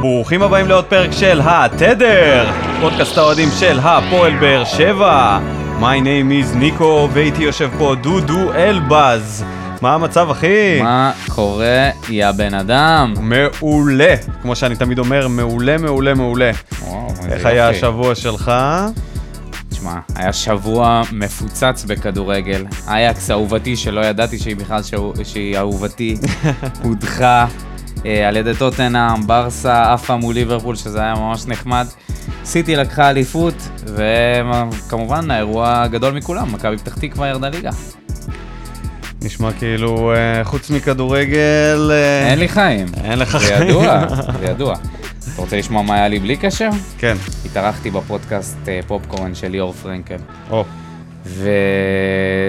ברוכים הבאים לעוד פרק של התדר, פודקאסט האוהדים של הפועל באר שבע. My name is ניקו, ואיתי יושב פה דודו אלבז. מה המצב, אחי? מה קורה, יא בן אדם? מעולה. כמו שאני תמיד אומר, מעולה, מעולה, מעולה. וואו, איך היה יופי. השבוע שלך? תשמע, היה שבוע מפוצץ בכדורגל. אייקס אהובתי, שלא ידעתי שהיא בכלל שהיא אהובתי, הודחה על ידי טוטנאם, ברסה עפה מול ליברפול, שזה היה ממש נחמד. סיטי לקחה אליפות, וכמובן האירוע הגדול מכולם, מכבי פתח תקווה ירדה ליגה. נשמע כאילו, אה, חוץ מכדורגל... אה, אין לי חיים. אין לך זה חיים. ידוע, זה ידוע. אתה רוצה לשמוע מה היה לי בלי קשר? כן. התארחתי בפודקאסט אה, פופקורן של ליאור פרנקל. או,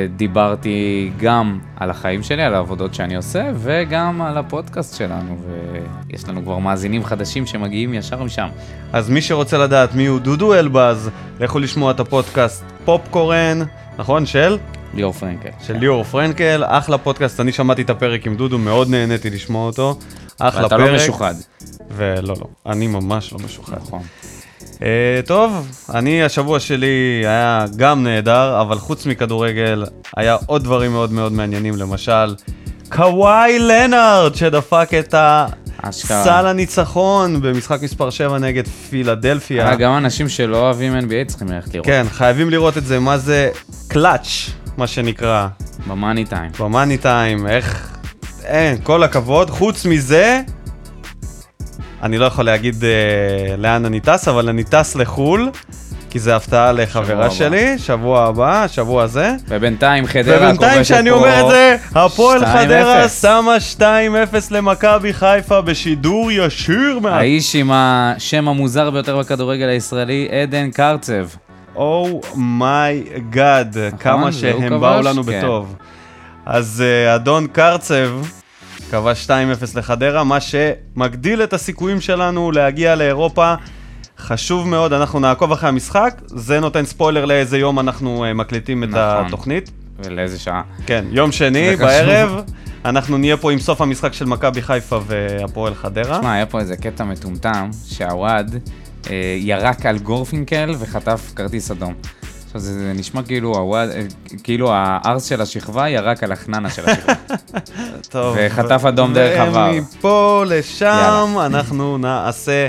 ודיברתי גם על החיים שלי, על העבודות שאני עושה, וגם על הפודקאסט שלנו, ויש לנו כבר מאזינים חדשים שמגיעים ישר משם. אז מי שרוצה לדעת מי הוא דודו אלבז, לכו לשמוע את הפודקאסט פופקורן, נכון? של? ליאור פרנקל. של ליאור פרנקל, אחלה פודקאסט, אני שמעתי את הפרק עם דודו, מאוד נהניתי לשמוע אותו. אחלה ואתה פרק. לא משוחד. ולא, לא, אני ממש לא משוחד. נכון. אה, טוב, אני, השבוע שלי היה גם נהדר, אבל חוץ מכדורגל, היה עוד דברים מאוד מאוד מעניינים, למשל, קוואי לנארד, שדפק את אשכרה. הסל הניצחון במשחק מספר 7 נגד פילדלפיה. אה, גם אנשים שלא אוהבים NBA צריכים ללכת לראות. כן, חייבים לראות את זה, מה זה קלאץ', מה שנקרא, במאני טיים. במאני טיים, איך... אין, כל הכבוד. חוץ מזה, אני לא יכול להגיד אה, לאן אני טס, אבל אני טס לחו"ל, כי זה הפתעה לחברה הבא. שלי, שבוע הבא, שבוע הזה. ובינתיים חדרה ובינתיים כובשת שאני פה אומר את זה, הפועל 2-0. חדרה שמה 2-0 למכבי חיפה בשידור ישיר מה... האיש עם השם המוזר ביותר בכדורגל הישראלי, עדן קרצב. oh my god, כמה והוא שהם באו לנו כן. בטוב. אז אה, אדון קרצב כבש 2-0 לחדרה, מה שמגדיל את הסיכויים שלנו להגיע לאירופה. חשוב מאוד, אנחנו נעקוב אחרי המשחק, זה נותן ספוילר לאיזה יום אנחנו אה, מקליטים את נכון. התוכנית. ולאיזה שעה. כן, יום שני. בערב, אנחנו נהיה פה עם סוף המשחק של מכבי חיפה והפועל חדרה. תשמע, היה פה איזה קטע מטומטם, שהוואד אה, ירק על גורפינקל וחטף כרטיס אדום. עכשיו, זה, זה נשמע כאילו הוואד, אה, כאילו הארס של השכבה ירק על החננה של השכבה. טוב. וחטף אדום דרך עבר. ומפה לשם אנחנו נעשה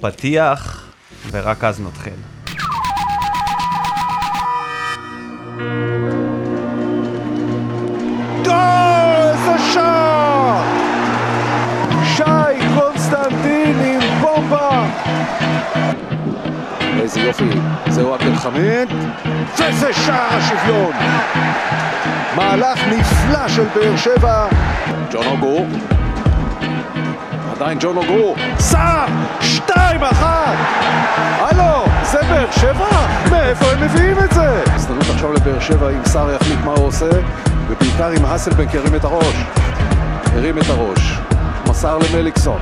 פתיח, ורק אז נתחיל. שי קונסטנטין עם בומבה! איזה יופי, זהו עבד אל חמיד, וזה שער השוויון! מהלך נפלא של באר שבע, ג'ון אוגו, עדיין ג'ון אוגו, סער! שתיים אחת! הלו, זה באר שבע? מאיפה הם מביאים את זה? הזדמנות עכשיו לבאר שבע אם סער יחליט מה הוא עושה, ובעיקר אם האסלבנק ירים את הראש. הרים את הראש, מסר למליקסון.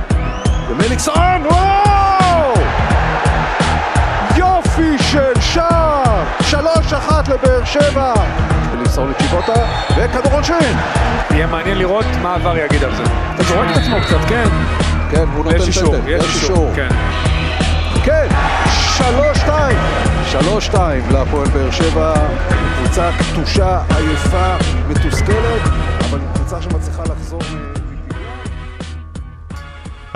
ומליקסון, וואו! 3-1 לבאר שבע. ולמסור לצ'יבוטה, וכדור עונשין. יהיה מעניין לראות מה עבר יגיד על זה. אתה זורק את עצמו קצת, כן. כן, הוא נותן פנדל. יש אישור, כן. כן, 3-2. 3-2 להפועל באר שבע. קבוצה קטושה, עייפה, מתוסכלת, אבל קבוצה שמצליחה לחזור.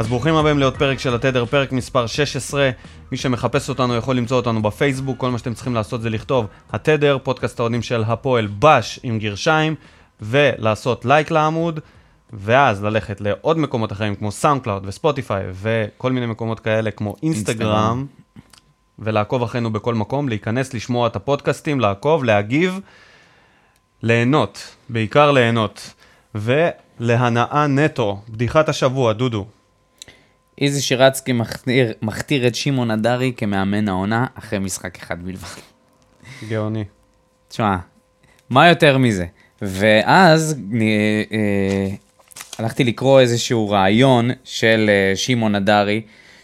אז ברוכים הבאים לעוד פרק של התדר, פרק מספר 16. מי שמחפש אותנו יכול למצוא אותנו בפייסבוק, כל מה שאתם צריכים לעשות זה לכתוב התדר, פודקאסט האוהדים של הפועל בש עם גרשיים, ולעשות לייק לעמוד, ואז ללכת לעוד מקומות אחרים כמו סאונד קלאוד וספוטיפיי וכל מיני מקומות כאלה כמו אינסטגרם. ולעקוב אחרינו בכל מקום, להיכנס, לשמוע את הפודקאסטים, לעקוב, להגיב, ליהנות, בעיקר ליהנות. ולהנאה נטו, בדיחת השבוע, דודו. איזי שירצקי מכתיר, מכתיר את שמעון הדרי כמאמן העונה אחרי משחק אחד בלבד. גאוני. תשמע, מה יותר מזה? ואז אה, אה, הלכתי לקרוא איזשהו רעיון של אה, שמעון הדרי,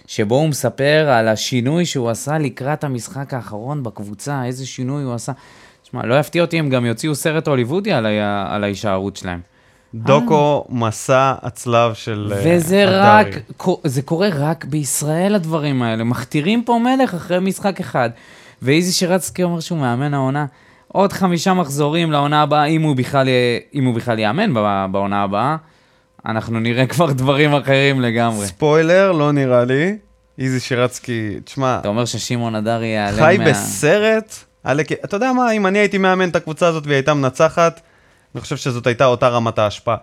שבו הוא מספר על השינוי שהוא עשה לקראת המשחק האחרון בקבוצה, איזה שינוי הוא עשה. תשמע, לא יפתיע אותי אם גם יוציאו סרט הוליוודי על, ה- על ההישארות שלהם. דוקו מסע הצלב של אה, וזה הדרי. רק, זה קורה רק בישראל הדברים האלה. מכתירים פה מלך אחרי משחק אחד. ואיזי שרצקי אומר שהוא מאמן העונה. עוד חמישה מחזורים לעונה הבאה, אם הוא בכלל, אם הוא בכלל יאמן בעונה הבאה, אנחנו נראה כבר דברים אחרים לגמרי. ספוילר, לא נראה לי. איזי שירצקי, תשמע, אתה אומר ששמעון הדרי ייעלם חי מה... בסרט. עלק... אתה יודע מה, אם אני הייתי מאמן את הקבוצה הזאת והיא הייתה מנצחת, אני חושב שזאת הייתה אותה רמת ההשפעה.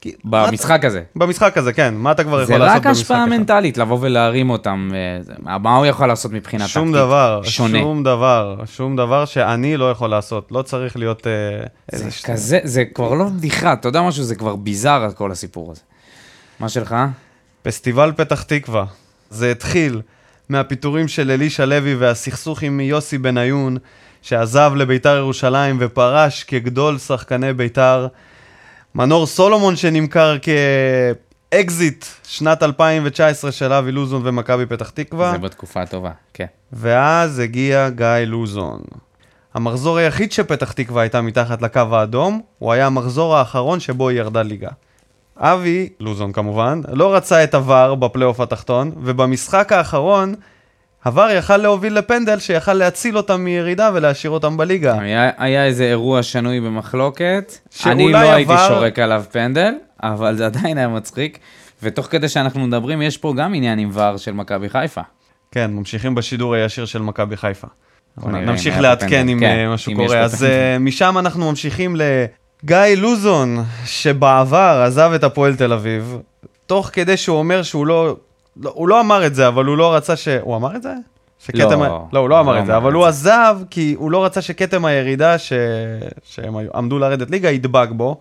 כי- במשחק הזה. במשחק הזה, כן. מה אתה כבר זה יכול לעשות רק במשחק השפעה אחד? מנטלית, לבוא ולהרים אותם. אה, זה- מה הוא יכול לעשות מבחינה טקטית? שום דבר, שונה. שום דבר, שום דבר שאני לא יכול לעשות. לא צריך להיות אה, זה איזה... כזה, זה כבר לא בדיחה, אתה יודע משהו? זה כבר ביזאר, כל הסיפור הזה. מה שלך? פסטיבל פתח תקווה. זה התחיל מהפיטורים של אלישע לוי והסכסוך עם יוסי בניון, שעזב לביתר ירושלים ופרש כגדול שחקני ביתר. מנור סולומון שנמכר כאקזיט שנת 2019 של אבי לוזון ומכבי פתח תקווה. זה בתקופה הטובה, כן. ואז הגיע גיא לוזון. המחזור היחיד שפתח תקווה הייתה מתחת לקו האדום, הוא היה המחזור האחרון שבו היא ירדה ליגה. אבי, לוזון כמובן, לא רצה את עבר בפלייאוף התחתון, ובמשחק האחרון, עבר יכל להוביל לפנדל שיכל להציל אותם מירידה ולהשאיר אותם בליגה. היה, היה איזה אירוע שנוי במחלוקת. אני לא הייתי עבר- שורק עליו פנדל, אבל זה עדיין היה מצחיק. ותוך כדי שאנחנו מדברים, יש פה גם עניין עם ור של מכבי חיפה. כן, ממשיכים בשידור הישיר של מכבי חיפה. נמשיך לעדכן. אם כן, אה, משהו אם יש קורה. פה אז פנדל. אה, משם אנחנו ממשיכים לגיא לוזון, שבעבר עזב את הפועל תל אביב, תוך כדי שהוא אומר שהוא לא... לא, הוא לא אמר את זה, אבל הוא לא רצה ש... הוא אמר את זה? שכתם לא, לא, הוא לא אמר לא את זה, אבל הוא זה. עזב כי הוא לא רצה שכתם הירידה ש... שהם עמדו לרדת ליגה ידבק בו.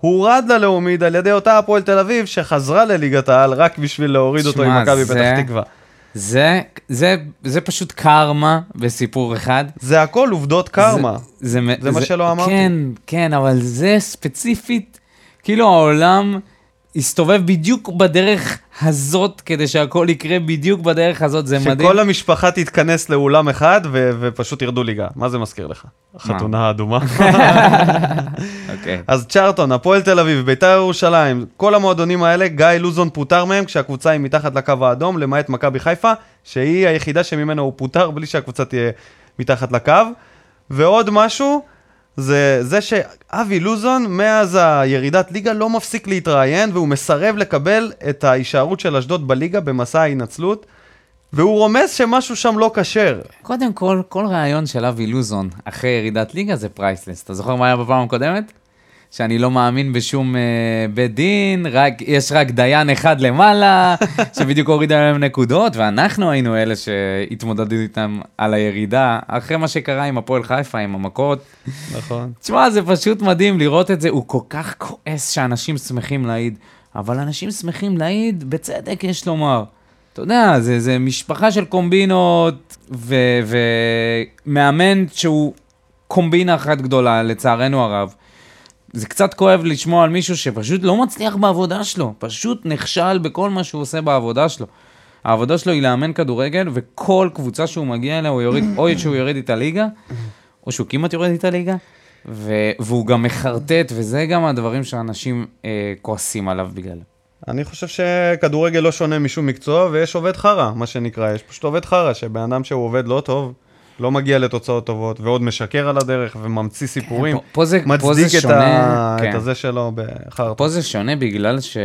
הוא הורד ללאומית על ידי אותה הפועל תל אביב שחזרה לליגת העל רק בשביל להוריד אותו עם מכבי זה- פתח תקווה. זה, זה, זה פשוט קרמה בסיפור אחד. זה הכל עובדות קרמה. זה, זה, זה מה שלא אמרתי. כן, כן, אבל זה ספציפית, כאילו העולם הסתובב בדיוק בדרך הזאת, כדי שהכל יקרה בדיוק בדרך הזאת, זה מדהים. שכל המשפחה תתכנס לאולם אחד ו- ופשוט ירדו ליגה. מה זה מזכיר לך? החתונה האדומה. אוקיי. אז צ'רטון, הפועל תל אביב, ביתר ירושלים, כל המועדונים האלה, גיא לוזון פוטר מהם כשהקבוצה היא מתחת לקו האדום, למעט מכבי חיפה, שהיא היחידה שממנו הוא פוטר בלי שהקבוצה תהיה מתחת לקו. ועוד משהו, זה זה שאבי לוזון, מאז הירידת ליגה, לא מפסיק להתראיין, והוא מסרב לקבל את ההישארות של אשדוד בליגה במסע ההינצלות, והוא רומז שמשהו שם לא כשר. קודם כל, כל רעיון של אבי לוזון אחרי ירידת ליגה זה priceless. אתה זוכר מה היה בפעם הקודמת? שאני לא מאמין בשום אה, בית דין, רק, יש רק דיין אחד למעלה, שבדיוק הוריד עליהם נקודות, ואנחנו היינו אלה שהתמודדו איתם על הירידה, אחרי מה שקרה עם הפועל חיפה, עם המכות. נכון. תשמע, זה פשוט מדהים לראות את זה, הוא כל כך כועס שאנשים שמחים להעיד, אבל אנשים שמחים להעיד, בצדק יש לומר. אתה יודע, זה, זה משפחה של קומבינות, ומאמן שהוא קומבינה אחת גדולה, לצערנו הרב. זה קצת כואב לשמוע על מישהו שפשוט לא מצליח בעבודה שלו, פשוט נכשל בכל מה שהוא עושה בעבודה שלו. העבודה שלו היא לאמן כדורגל, וכל קבוצה שהוא מגיע אליה, הוא יוריד, או שהוא יורד איתה ליגה, או שהוא כמעט יורד איתה ליגה, ו- והוא גם מחרטט, וזה גם הדברים שאנשים אה, כועסים עליו בגלל. אני חושב שכדורגל לא שונה משום מקצוע, ויש עובד חרא, מה שנקרא. יש פשוט עובד חרא, שבן אדם שהוא עובד לא טוב, לא מגיע לתוצאות טובות, ועוד משקר על הדרך, וממציא סיפורים. פה- פה זה- פה זה מצדיק שונה, ה... כן. את הזה שלו בחרטא. פה זה שונה בגלל ש...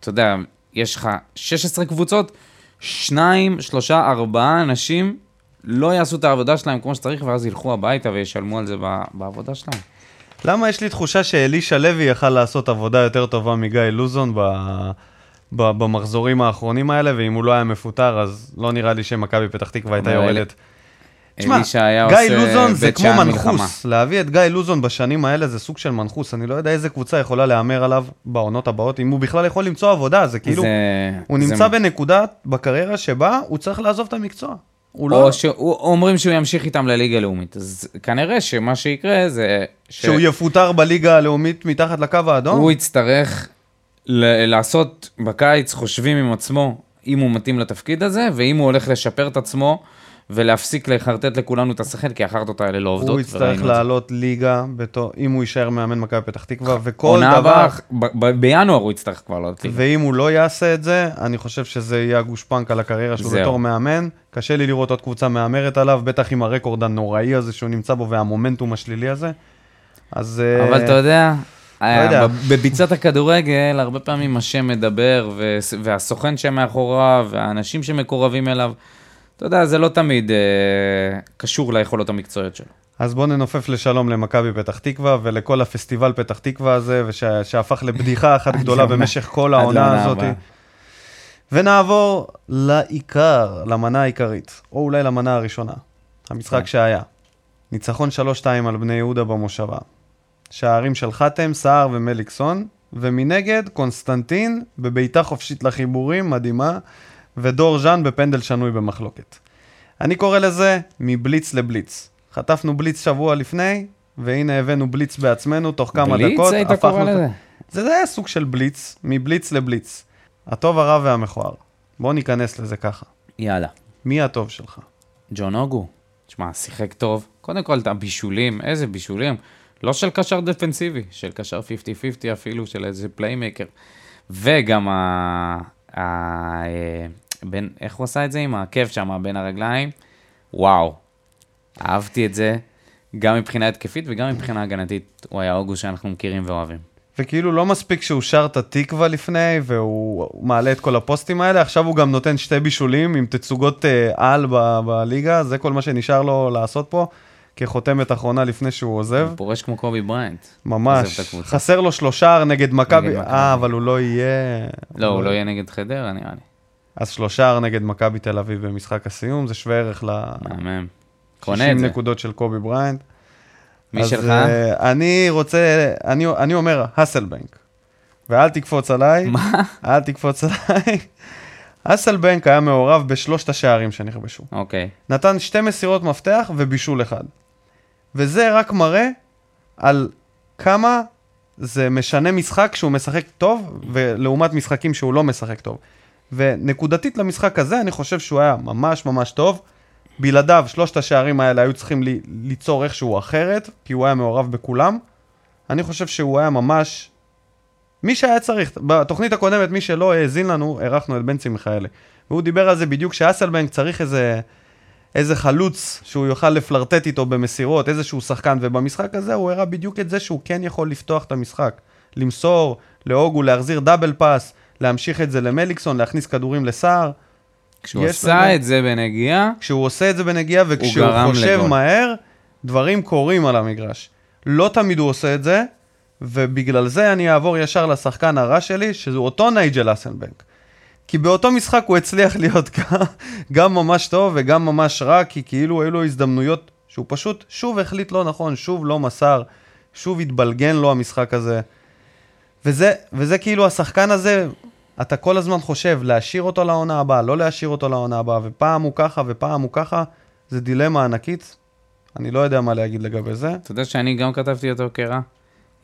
אתה יודע, יש לך 16 קבוצות, שניים, שלושה, ארבעה אנשים לא יעשו את העבודה שלהם כמו שצריך, ואז ילכו הביתה וישלמו על זה ב- בעבודה שלהם. למה יש לי תחושה שאלישע לוי יכל לעשות עבודה יותר טובה מגיא לוזון ב... ב... במחזורים האחרונים האלה, ואם הוא לא היה מפוטר, אז לא נראה לי שמכבי פתח תקווה הייתה יורדת. תשמע, גיא לוזון זה כמו מנחוס. מלחמה. להביא את גיא לוזון בשנים האלה זה סוג של מנחוס. אני לא יודע איזה קבוצה יכולה להמר עליו בעונות הבאות, אם הוא בכלל יכול למצוא עבודה, זה כאילו... זה- הוא זה- נמצא בנקודה בקריירה שבה הוא צריך לעזוב את המקצוע. הוא לא... או שאומרים שהוא ימשיך איתם לליגה לאומית. אז כנראה שמה שיקרה זה... ש- שהוא יפוטר בליגה הלאומית מתחת לקו האדום? הוא יצטרך ל- לעשות בקיץ חושבים עם עצמו אם הוא מתאים לתפקיד הזה, ואם הוא הולך לשפר את עצמו ולהפסיק לחרטט לכולנו את השכל, כי החרטות האלה לא עובדות. הוא יצטרך את זה. לעלות ליגה, בתור- אם הוא יישאר מאמן מכבי פתח תקווה, וכל עונה דבר, הבאה, ב- ב- בינואר הוא יצטרך כבר לעלות ליגה. ואם הוא לא יעשה את זה, אני חושב שזה יהיה הגושפנקה לקריירה שלו זהו. בתור מאמן. קשה לי לראות עוד קבוצה מהמרת עליו, בטח עם הרקורד הנוראי הזה שהוא נמצא בו והמומנטום השלילי הזה. אז... אה, אבל אתה יודע, אה, יודע. בביצת הכדורגל, הרבה פעמים השם מדבר, והסוכן שמאחוריו, והאנשים שמקורבים אליו, אתה יודע, זה לא תמיד אה, קשור ליכולות המקצועיות שלו. אז בואו ננופף לשלום למכבי פתח תקווה ולכל הפסטיבל פתח תקווה הזה, ושה- שהפך לבדיחה אחת גדולה במשך כל העונה הזאת. ונעבור לעיקר, למנה העיקרית, או אולי למנה הראשונה, המשחק כן. שהיה. ניצחון 3-2 על בני יהודה במושבה. שערים של חתם, סער ומליקסון, ומנגד קונסטנטין בבעיטה חופשית לחיבורים, מדהימה, ודור ז'אן בפנדל שנוי במחלוקת. אני קורא לזה מבליץ לבליץ. חטפנו בליץ שבוע לפני, והנה הבאנו בליץ בעצמנו תוך כמה בליץ דקות. היית הפכנו קורא לזה? זה, זה היה סוג של בליץ, מבליץ לבליץ. הטוב, הרע והמכוער. בואו ניכנס לזה ככה. יאללה. מי הטוב שלך? ג'ון אוגו, תשמע, שיחק טוב. קודם כל, את הבישולים, איזה בישולים. לא של קשר דפנסיבי, של קשר 50-50 אפילו, של איזה פליימקר. וגם ה... ה... בין... איך הוא עשה את זה? עם העקב שם בין הרגליים? וואו. אהבתי את זה, גם מבחינה התקפית וגם מבחינה הגנתית. הוא היה אוגו שאנחנו מכירים ואוהבים. וכאילו לא מספיק שהוא שר את התקווה לפני, והוא הוא מעלה את כל הפוסטים האלה, עכשיו הוא גם נותן שתי בישולים עם תצוגות אה, על ב- בליגה, זה כל מה שנשאר לו לעשות פה, כחותמת אחרונה לפני שהוא עוזב. הוא פורש כמו קובי בריינט. ממש. חסר לו שלושה נגד מכבי, מכבי. אה, אבל הוא לא יהיה... לא, הוא לא יהיה נגד חדרה, נראה לי. אז שלושה נגד מכבי תל אביב במשחק הסיום, זה שווה ערך ל... מהמם. קונה 60 את זה. נקודות של קובי בריינט. מי אז, שלך? אה, אני רוצה, אני, אני אומר, האסלבנק. ואל תקפוץ עליי. מה? אל תקפוץ עליי. האסלבנק היה מעורב בשלושת השערים שנכבשו. אוקיי. נתן שתי מסירות מפתח ובישול אחד. וזה רק מראה על כמה זה משנה משחק שהוא משחק טוב, ולעומת משחקים שהוא לא משחק טוב. ונקודתית למשחק הזה, אני חושב שהוא היה ממש ממש טוב. בלעדיו, שלושת השערים האלה היו צריכים לי, ליצור איכשהו אחרת, כי הוא היה מעורב בכולם. אני חושב שהוא היה ממש... מי שהיה צריך, בתוכנית הקודמת, מי שלא האזין לנו, אירחנו את בנצי מיכאלי. והוא דיבר על זה בדיוק, שאסלבנק צריך איזה, איזה חלוץ שהוא יוכל לפלרטט איתו במסירות, איזשהו שחקן, ובמשחק הזה הוא הראה בדיוק את זה שהוא כן יכול לפתוח את המשחק. למסור לאוגו, להחזיר דאבל פאס, להמשיך את זה למליקסון, להכניס כדורים לסער. כשהוא עשה לזה- את זה בנגיעה, כשהוא עושה את זה בנגיעה וכשהוא חושב לגול. מהר, דברים קורים על המגרש. לא תמיד הוא עושה את זה, ובגלל זה אני אעבור ישר לשחקן הרע שלי, שזה אותו נייג'ל אסנבנק. כי באותו משחק הוא הצליח להיות גם ממש טוב וגם ממש רע, כי כאילו היו לו הזדמנויות שהוא פשוט שוב החליט לא נכון, שוב לא מסר, שוב התבלגן לו המשחק הזה. וזה, וזה כאילו השחקן הזה, אתה כל הזמן חושב להשאיר אותו לעונה הבאה, לא להשאיר אותו לעונה הבאה, ופעם הוא ככה ופעם הוא ככה, זה דילמה ענקית. אני לא יודע מה להגיד לגבי זה. אתה יודע שאני גם כתבתי אותו כרע?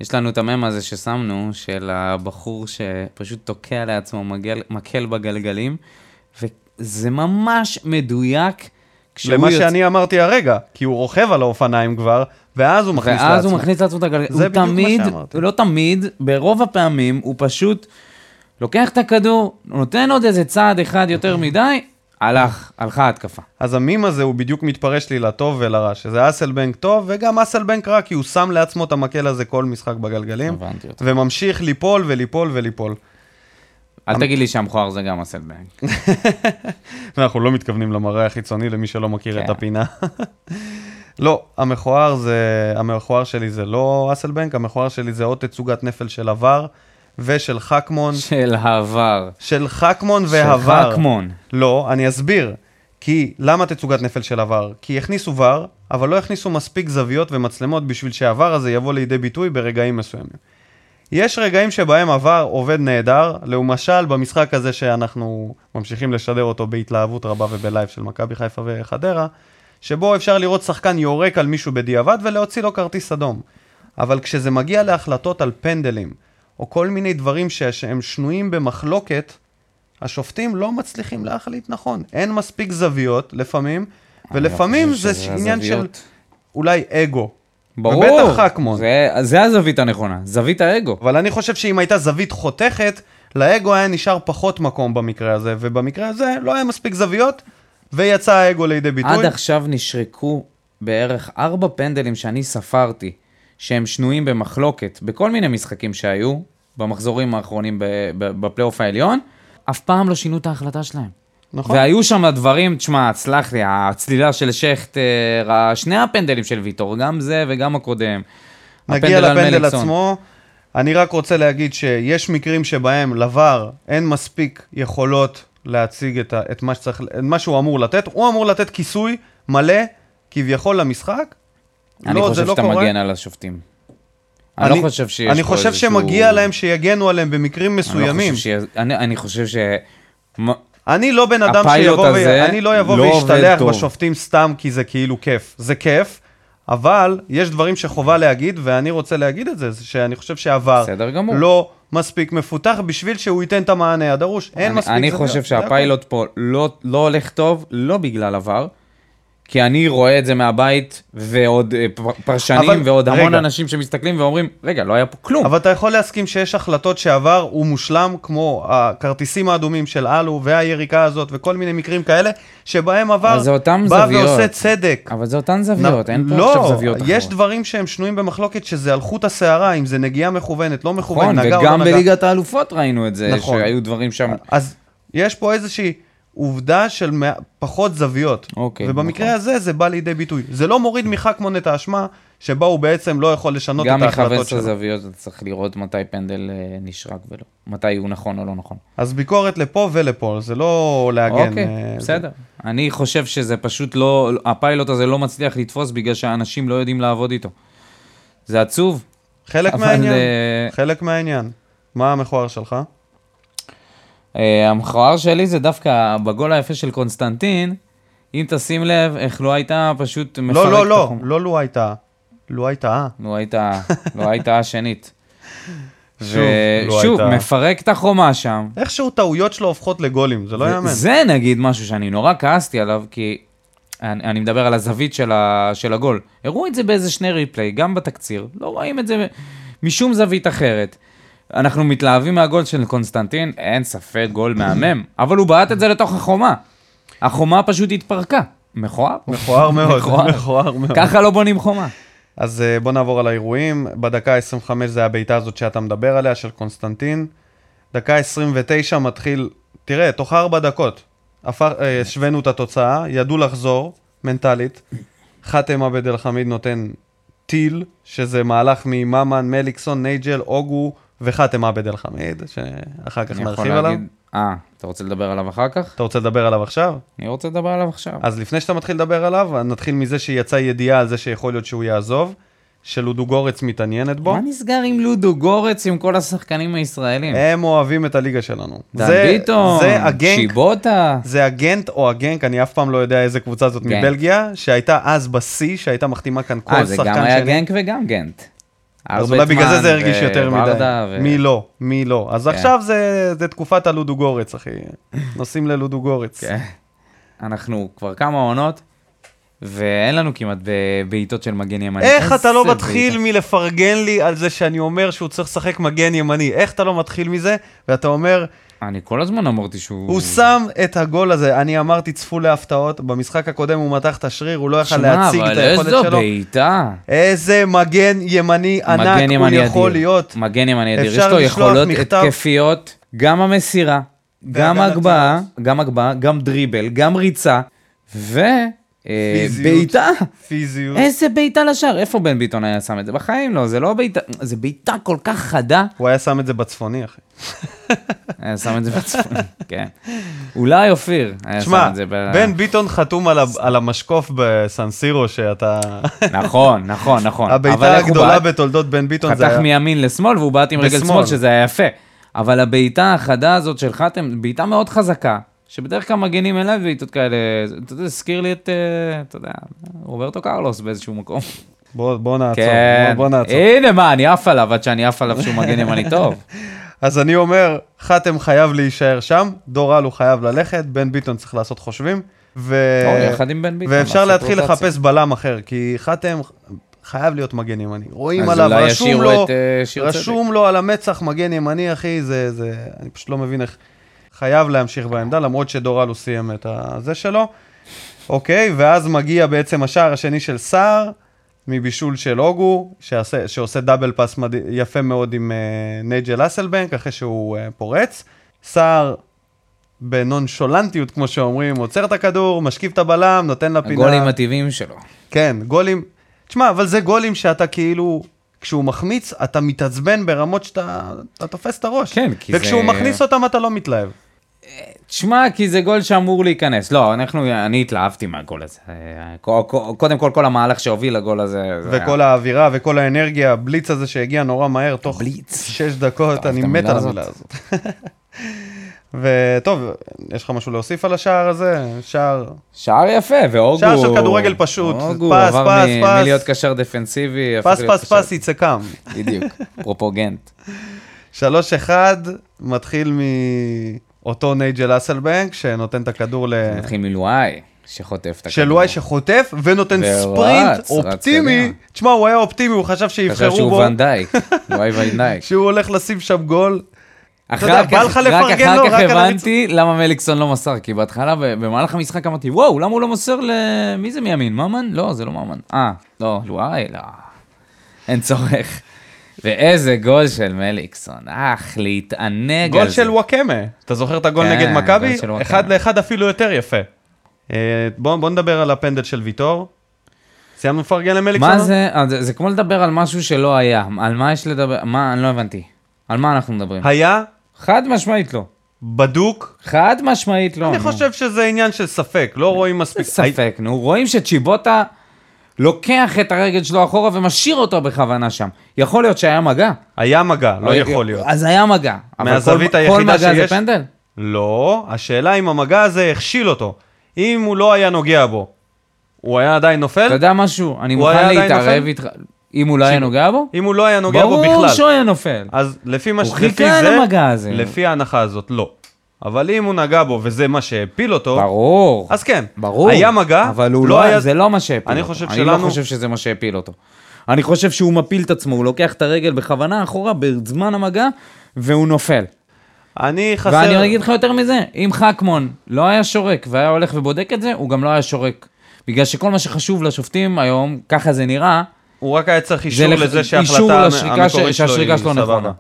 יש לנו את המם הזה ששמנו, של הבחור שפשוט תוקע לעצמו מגל, מקל בגלגלים, וזה ממש מדויק. למה יוצא- שאני אמרתי הרגע, כי הוא רוכב על האופניים כבר, ואז הוא מכניס ואז לעצמו. הוא מכניס לעצמו את הגלגל. זה בדיוק מה תמיד, שאמרתי. לא תמיד, ברוב הפעמים הוא פשוט לוקח את הכדור, נותן עוד איזה צעד אחד יותר מדי, הלך, הלכה ההתקפה. אז המים הזה הוא בדיוק מתפרש לי לטוב ולרע, שזה אסלבנק טוב וגם אסלבנק רע, כי הוא שם לעצמו את המקל הזה כל משחק בגלגלים. וממשיך ליפול וליפול וליפול. אל תגיד לי שהמכוער זה גם הסלבנק. ואנחנו לא מתכוונים למראה החיצוני למי שלא מכיר כן. את הפינה. לא, המכוער זה, המכוער שלי זה לא אסלבנק, המכוער שלי זה עוד תצוגת נפל של עבר ושל חכמון, של העבר. של חכמון של ועבר. חכמון. לא, אני אסביר. כי, למה תצוגת נפל של עבר? כי הכניסו ור, אבל לא הכניסו מספיק זוויות ומצלמות בשביל שהעבר הזה יבוא לידי ביטוי ברגעים מסוימים. יש רגעים שבהם ה-VAR עובד נהדר, למשל במשחק הזה שאנחנו ממשיכים לשדר אותו בהתלהבות רבה וב live של מכבי חיפה וחדרה, שבו אפשר לראות שחקן יורק על מישהו בדיעבד ולהוציא לו כרטיס אדום. אבל כשזה מגיע להחלטות על פנדלים, או כל מיני דברים ש- שהם שנויים במחלוקת, השופטים לא מצליחים להחליט נכון. אין מספיק זוויות לפעמים, ולפעמים חושב זה עניין של הזוויות. אולי אגו. ברור, ובטח חכמון. זה, זה הזווית הנכונה, זווית האגו. אבל אני חושב שאם הייתה זווית חותכת, לאגו היה נשאר פחות מקום במקרה הזה, ובמקרה הזה לא היה מספיק זוויות, ויצא האגו לידי ביטוי. עד עכשיו נשרקו בערך ארבע פנדלים שאני ספרתי, שהם שנויים במחלוקת בכל מיני משחקים שהיו, במחזורים האחרונים בפלייאוף העליון, אף פעם לא שינו את ההחלטה שלהם. נכון. והיו שם דברים, תשמע, סלח לי, הצלילה של שכטר, שני הפנדלים של ויטור, גם זה וגם הקודם. נגיע הפנדל לפנדל. עצמו. אני רק רוצה להגיד שיש מקרים שבהם לבר אין מספיק יכולות להציג את, ה, את, מה שצריך, את מה שהוא אמור לתת. הוא אמור לתת כיסוי מלא, כביכול, למשחק. אני לא, חושב לא שאתה קורה. מגן על השופטים. אני לא חושב שיש אני חושב איזשהו- שמגיע להם שיגנו עליהם במקרים אני לא מסוימים. אני אני חושב ש... אני לא בן אדם שיבוא, ו... אני לא יבוא לא טוב. בשופטים סתם כי זה כאילו כיף. זה כיף, אבל יש דברים שחובה להגיד, ואני רוצה להגיד את זה, שאני חושב גמור. לא מספיק מפותח בשביל שהוא ייתן את המענה הדרוש. אין אני, מספיק אני חושב. שהפיילוט פה לא, לא הולך טוב, לא בגלל עבר, כי אני רואה את זה מהבית, ועוד אה, פרשנים, אבל- ועוד המון רגע. אנשים שמסתכלים ואומרים, רגע, לא היה פה כלום. אבל אתה יכול להסכים שיש החלטות שעבר הוא מושלם, כמו הכרטיסים האדומים של אלו, והיריקה הזאת, וכל מיני מקרים כאלה, שבהם עבר בא זוויות. ועושה צדק. אבל זה אותן זוויות, אין פה לא, עכשיו זוויות אחרות. יש דברים שהם שנויים במחלוקת, שזה על חוט השערה, אם זה נגיעה מכוונת, לא מכוונת, נכון, נגע או לא וגם נגע. בליגת האלופות ראינו את זה, נכון. שהיו דברים שם. אז יש פה איזושהי עובדה של מא- פחות זוויות. אוקיי, ובמקרה נכון. הזה זה בא לידי ביטוי. זה לא מוריד מחכמון את האשמה, שבה הוא בעצם לא יכול לשנות גם את ההחלטות מחפש שלו. הזוויות, אתה צריך לראות מתי פנדל אה, נשרק ולא. מתי הוא נכון או לא נכון. אז ביקורת לפה ולפה, זה לא להגן. אוקיי, אה, בסדר. אני חושב שזה פשוט לא, הפיילוט הזה לא מצליח לתפוס בגלל שהאנשים לא יודעים לעבוד איתו. זה עצוב. חלק אבל, מהעניין, אה, חלק מהעניין. מה המכוער שלך? אה, המכוער שלי זה דווקא בגול היפה של קונסטנטין, אם תשים לב, איך לא הייתה פשוט מפרק לא, את לא, לא, החום. לא לו הייתה. לו הייתה. נו, הייתה, לא הייתה השנית. שוב, לו ושוב, הייתה. מפרק את החומה שם. איכשהו טעויות שלו הופכות לגולים, זה לא יאמן. זה נגיד משהו שאני נורא כעסתי עליו, כי אני, אני מדבר על הזווית של, ה, של הגול. הראו את זה באיזה שני replay, גם בתקציר, לא רואים את זה משום זווית אחרת. אנחנו מתלהבים מהגול של קונסטנטין, אין ספק, גול מהמם, אבל הוא בעט את זה לתוך החומה. החומה פשוט התפרקה. מכוער? מכוער מאוד, מכוער. מאוד. ככה לא בונים חומה. אז אה, בוא נעבור על האירועים. בדקה 25 זה הבעיטה הזאת שאתה מדבר עליה, של קונסטנטין. דקה 29 מתחיל, תראה, תוך ארבע דקות אה, השווינו את התוצאה, ידעו לחזור, מנטלית. חאתם עבד אל חמיד נותן טיל, שזה מהלך מממן, מליקסון, נייג'ל, אוגו וחאתם עבד אל חמיד, שאחר כך נרחיב עליו. להגיד... אה, אתה רוצה לדבר עליו אחר כך? אתה רוצה לדבר עליו עכשיו? אני רוצה לדבר עליו עכשיו. אז לפני שאתה מתחיל לדבר עליו, נתחיל מזה שיצאה ידיעה על זה שיכול להיות שהוא יעזוב, שלודו גורץ מתעניינת בו. מה נסגר עם לודו גורץ עם כל השחקנים הישראלים? הם אוהבים את הליגה שלנו. דן זה- ביטון, זה הגנק, שיבוטה. זה הגנט או הגנק, אני אף פעם לא יודע איזה קבוצה זאת גנק. מבלגיה, שהייתה אז בשיא, שהייתה מחתימה כאן כל אה, שחקן זה שני. גם היה גנק וגם גנט. אז אולי בגלל זה זה הרגיש יותר מדי. ו- מי לא, מי לא. אז כן. עכשיו זה זה תקופת הלודו גורץ, אחי. נוסעים ללודו גורץ. כן. אנחנו כבר כמה עונות, ואין לנו כמעט בעיטות של מגן ימני. איך אתה לא מתחיל בעיטה. מלפרגן לי על זה שאני אומר שהוא צריך לשחק מגן ימני? איך אתה לא מתחיל מזה? ואתה אומר, אני כל הזמן אמרתי שהוא... הוא שם את הגול הזה, אני אמרתי צפו להפתעות, במשחק הקודם הוא מתח את השריר, הוא לא יכל שמע, להציג את אבל היכולת איזו שלו. בעיטה. איזה מגן ימני ענק מגן הוא ימני יכול אדיר. להיות. מגן ימני אדיר. יש לו יכולות מכתב. התקפיות, גם המסירה, גם. הגבהה, גם הגבהה, גם דריבל, גם ריצה, ו... בעיטה. פיזיות. איזה בעיטה לשער? איפה בן ביטון היה שם את זה? בחיים לא, זה לא בעיטה, זה בעיטה כל כך חדה. הוא היה שם את זה בצפוני, אחי. היה שם את זה בצפון, כן. אולי אופיר היה שם את זה ב... בן ביטון חתום על המשקוף בסנסירו, שאתה... נכון, נכון, נכון. הבעיטה הגדולה? בתולדות בן ביטון זה חתך היה... מימין לשמאל והוא בעט עם רגל. שמאל, שזה היה יפה. אבל הבעיטה החדה הזאת של חתם, בעיטה מאוד חזקה, שבדרך כלל מגנים אליו בעיטות כאלה, אתה יודע, הזכיר לי את, אה, אתה יודע, רוברטו קרלוס באיזשהו מקום. בוא בוא נעצור, כן. בוא- בוא נעצור. הנה מה, אני עף עליו עד שאני עף עליו שהוא מגן ימני טוב. אז אני אומר, חתם חייב להישאר שם, דור אלו חייב ללכת, בן ביטון צריך לעשות חושבים. ו... יחד עם בן ביטון, ואפשר להתחיל. לחפש בלם אחר, כי חתם חייב להיות מגן ימני. רואים עליו, רשום לו, את, צדק. רשום לו על המצח מגן ימני, אחי, זה, זה, אני פשוט לא מבין איך... חייב להמשיך בעמדה, למרות שדור אלו סיים את הזה שלו. אוקיי, ואז מגיע בעצם השער השני של סער, מבישול של אוגו, שעושה, שעושה דאבל פאס מד... יפה מאוד עם uh, נייג'ל אסלבנק, אחרי שהוא uh, פורץ. סער בנונשולנטיות, כמו שאומרים, עוצר את הכדור, משכיב את הבלם, נותן לפינה. הגולים הטבעיים שלו. כן, גולים. תשמע, אבל זה גולים שאתה כאילו, כשהוא מחמיץ, אתה מתעצבן ברמות שאתה אתה תופס את הראש. כן, כי וכשהוא זה- מכניס אותם אתה לא מתלהב. תשמע, כי זה גול שאמור להיכנס. לא, אנחנו, אני התלהבתי מהגול הזה. אה, קודם כל, כל המהלך שהוביל לגול הזה. זה וכל האווירה וכל האנרגיה, הבליץ הזה שהגיע נורא מהר, תוך בליץ. שש דקות, אני מת על? המילה הזאת. וטוב, יש לך משהו להוסיף על השער הזה? שער... שער יפה, והוגו... שער של כדורגל פשוט. הוגו פס, עבר פס, מ- פס. מלהיות קשר דפנסיבי, פס פס פס יצא קם. בדיוק, פרופוגנט. שלוש אחד, מתחיל מאותו נייג'ל אסלבנק, שנותן את הכדור ל... מתחיל מלואי, שחוטף את הכדור. של וואי שחוטף ונותן ספרינט אופטימי. תשמע, הוא היה אופטימי, הוא חשב חשב שיבחרו שהוא בו, ונדייק, לואי ונדייק. שהוא הולך לשים שם גול. אחר יודע, כך, בא לך רק לפרגן לו, אחר כך רק על הבנתי למה מליקסון לא מסר, כי בהתחלה, במהלך המשחק אמרתי, וואו, למה הוא לא מוסר ל... מי זה מימין? ממן? לא, זה לא ממן. אה, לא, לואי? לא. אין צורך. ואיזה גול של מליקסון, אך, להתענג גול על זה. של וואקמה. אתה זוכר את הגול כן, נגד מכבי? גול. אחד לאחד אפילו יותר יפה. אה, בוא בוא נדבר על הפנדל של ויטור. סיימנו לפרגן למליקסון? מה זה, אה, זה, זה כמו לדבר על משהו שלא היה. על מה יש לדבר? מה, אני לא הבנתי. על מה אנחנו מדברים? היה חד משמעית לא. בדוק. חד משמעית לא. אני נו. חושב שזה עניין של ספק, לא רואים מספיק. ספק, נו, רואים שצ'יבוטה לוקח את הרגל שלו אחורה ומשאיר אותו בכוונה שם. יכול להיות שהיה מגע. היה מגע, לא יכול להיות. אז היה מגע. אבל מהזווית היחידה כל מגע שיש- זה פנדל? לא, השאלה אם המגע הזה הכשיל אותו. אם הוא לא היה נוגע בו, הוא היה עדיין נופל? אתה יודע משהו? אני מוכן להתערב? איתך. אם הוא לא היה נוגע בו? אם הוא לא היה נוגע בו ברור בכלל. שהוא היה נופל. אז לפי מה ש... הוא חיכה למגע הזה. לפי ההנחה הזאת, לא. אבל אם הוא נגע בו וזה מה שהפיל אותו, ברור. אז כן. ברור. היה מגע, אבל הוא לא לא, היה- זה לא מה שהפיל אני אותו. חושב אני שלנו- לא חושב שזה מה שהפיל אותו. אני חושב שהוא מפיל את עצמו, הוא לוקח את הרגל בכוונה אחורה בזמן המגע, והוא נופל. אני חסר... ואני אגיד לך יותר מזה, אם חכמון לא היה שורק והיה הולך ובודק את זה, הוא גם לא היה שורק. בגלל שכל מה שחשוב לשופטים היום, ככה זה נראה, הוא רק היה צריך אישור לח- לזה שההחלטה המקורית שלו היא סבבה.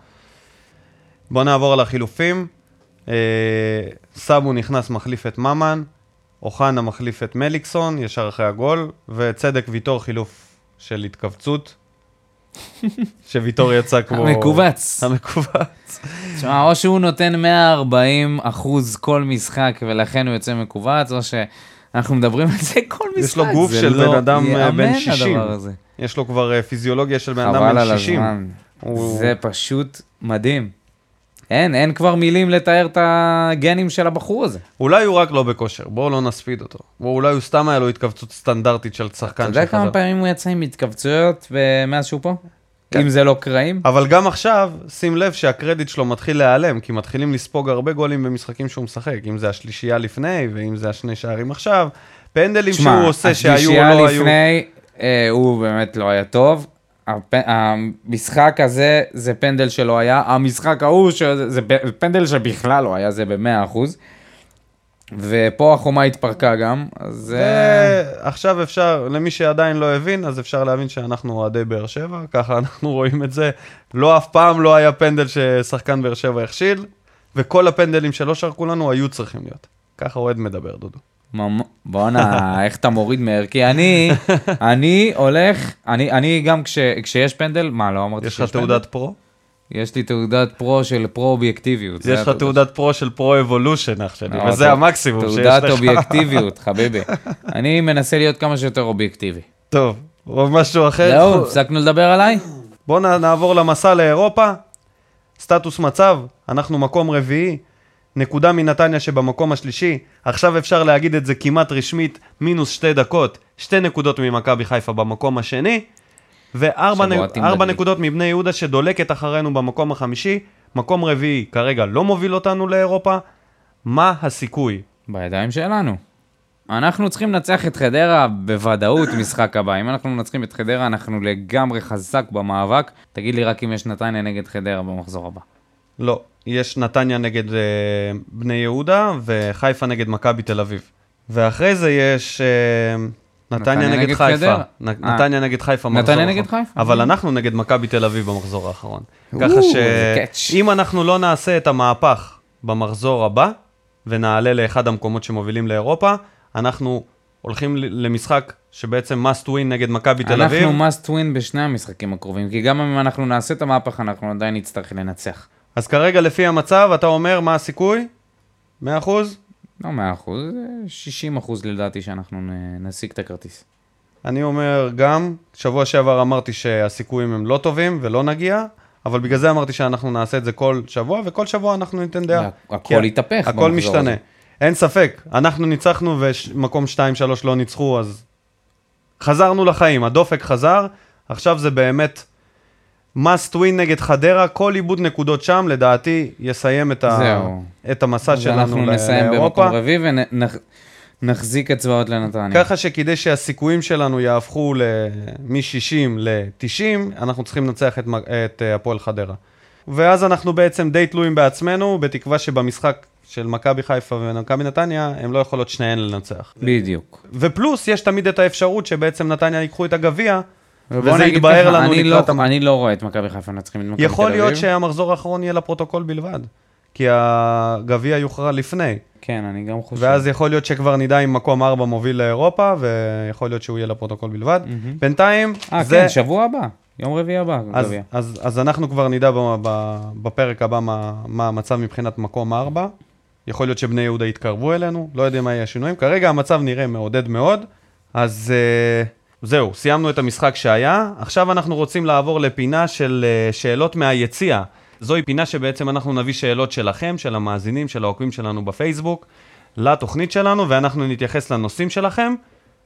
בוא נעבור על החילופים. אה, סאבו נכנס, מחליף את ממן, אוחנה מחליף את מליקסון, ישר אחרי הגול, וצדק ויטור חילוף של התכווצות. שוויטור יצא כמו... המכווץ. המכווץ. תשמע, או שהוא נותן 140 אחוז כל משחק ולכן הוא יוצא מכווץ, או שאנחנו מדברים על זה כל משחק. יש לו גוף של לא בן אדם, אה, בן ייאמן 60. הדבר הזה. יש לו כבר אה, פיזיולוגיה של בן אדם חבל בן על 60. הזמן. הוא- זה פשוט מדהים. אין, אין כבר מילים לתאר את הגנים של הבחור הזה. אולי הוא רק לא בכושר, בואו לא נספיד אותו. או אולי הוא סתם היה לו התכווצות סטנדרטית של אתה שחקן יודע כמה שחזר. פעמים הוא יצא עם התכווצויות מאז שהוא פה? כן. אם זה לא קרעים? אבל גם עכשיו, שים לב שהקרדיט שלו מתחיל להיעלם, כי מתחילים לספוג הרבה גולים במשחקים שהוא משחק, אם זה השלישייה לפני, ואם זה השני שערים עכשיו. פנדלים תשמע, שהוא עושה שהיו או השלישייה לא היו. לפני, אה, הוא באמת לא היה טוב. הפ... המשחק הזה זה פנדל שלא היה, המשחק ההוא שזה, זה פנדל שבכלל לא היה, זה במאה אחוז. ופה החומה התפרקה גם, אז... אה, ועכשיו אפשר, למי שעדיין לא הבין, אז אפשר להבין שאנחנו אוהדי באר שבע, ככה אנחנו רואים את זה. לא, אף פעם לא היה פנדל ששחקן באר שבע הכשיל, וכל הפנדלים שלא שרקו לנו היו צריכים להיות. ככה אוהד מדבר, דודו. בואנה, איך אתה מוריד מערכי? אני, אני הולך, אני, אני גם כש, כשיש פנדל, מה, לא אמרתי יש שיש לך תעודת pro? יש לי תעודת pro של pro-אובייקטיביות. זה יש לך תעודת pro של Pro Evolution, אח שלי, לא, וזה תע- המקסימום שיש לך. תעודת אובייקטיביות, חביבי. אני מנסה להיות כמה שיותר אובייקטיבי. טוב, או משהו אחר. זהו, הפסקנו לדבר עליי? בואו נעבור למסע לאירופה. סטטוס מצב, אנחנו מקום רביעי, נקודה מנתניה שבמקום השלישי, עכשיו אפשר להגיד את זה כמעט רשמית, מינוס שתי דקות, שתי נקודות ממכבי חיפה במקום השני, וארבע שבועטים נ... ארבע בדלי. נקודות מבני יהודה שדולקת אחרינו במקום החמישי, מקום רביעי כרגע לא מוביל אותנו לאירופה, מה הסיכוי? בידיים שלנו. אנחנו צריכים לנצח את חדרה בוודאות משחק הבא. אם אנחנו מנצחים את חדרה, אנחנו לגמרי חזק במאבק. תגיד לי רק אם יש נתניה נגד חדרה במחזור הבא. לא, יש נתניה נגד אה, בני יהודה וחיפה נגד מכבי תל אביב. ואחרי זה יש אה, נתניה נתניה נגד נגד חיפה. נ- אה. נתניה נגד חיפה נתניה. נגד חיפה? אבל אנחנו נגד מכבי תל אביב במחזור האחרון. ככה. שאם אנחנו לא נעשה את המהפך במחזור הבא, ונעלה לאחד המקומות שמובילים לאירופה, אנחנו הולכים למשחק שבעצם must win נגד מכבי תל אביב. אנחנו must win בשני המשחקים הקרובים, כי גם אם אנחנו נעשה את המהפך, אנחנו עדיין נצטרך לנצח. אז כרגע לפי המצב, אתה אומר מה הסיכוי? 100%? לא 100 אחוז, 60 אחוז לדעתי שאנחנו נשיג את הכרטיס. אני אומר גם, שבוע שעבר אמרתי שהסיכויים הם לא טובים ולא נגיע, אבל בגלל זה אמרתי שאנחנו נעשה את זה כל שבוע, וכל שבוע אנחנו ניתן דעה. הכל יתהפך הכל משתנה. הזה. אין ספק, אנחנו ניצחנו ומקום 2-3 לא ניצחו, אז חזרנו לחיים, הדופק חזר, עכשיו זה באמת must win נגד חדרה, כל איבוד נקודות שם, לדעתי, יסיים את, ה... את המסע שלנו אנחנו נסיים לאירופה. במקום רביעי ונחזיק אצבעות לנתניה. ככה שכדי שהסיכויים שלנו יהפכו מ-60 ל-90, אנחנו צריכים לנצח את, את אה, הפועל חדרה. ואז אנחנו בעצם די תלויים בעצמנו, בתקווה שבמשחק של מכבי חיפה ומכבי נתניה, הם לא יכולות שניהן לנצח. בדיוק. ופלוס, יש תמיד את האפשרות שבעצם נתניה ייקחו את הגביע, וזה יתבהר לנו לקראת... לא- המ- אני לא רואה את מכבי חיפה מנצחים את מכבי תל אביב. יכול להיות שהמחזור האחרון יהיה לפרוטוקול בלבד, כי הגביע יוכרע לפני. כן, אני גם חושב. ואז יכול להיות שכבר נדע אם מקום 4 מוביל לאירופה, ויכול להיות שהוא יהיה לפרוטוקול בלבד. מהמם. בינתיים, אה, זה... כן, שבוע הבא. יום רביעי הבא, אז, גביע. אז, אז אנחנו כבר נדע ב, ב, בפרק הבא מה, מה המצב מבחינת מקום 4. יכול להיות שבני יהודה יתקרבו אלינו, לא יודע מה יהיה השינויים. כרגע המצב נראה מעודד מאוד. אז uh, זהו, סיימנו את המשחק שהיה. עכשיו אנחנו רוצים לעבור לפינה של uh, שאלות מהיציע. זוהי פינה שבעצם אנחנו נביא שאלות שלכם, של המאזינים, של העוקבים שלנו בפייסבוק, לתוכנית שלנו, ואנחנו נתייחס לנושאים שלכם,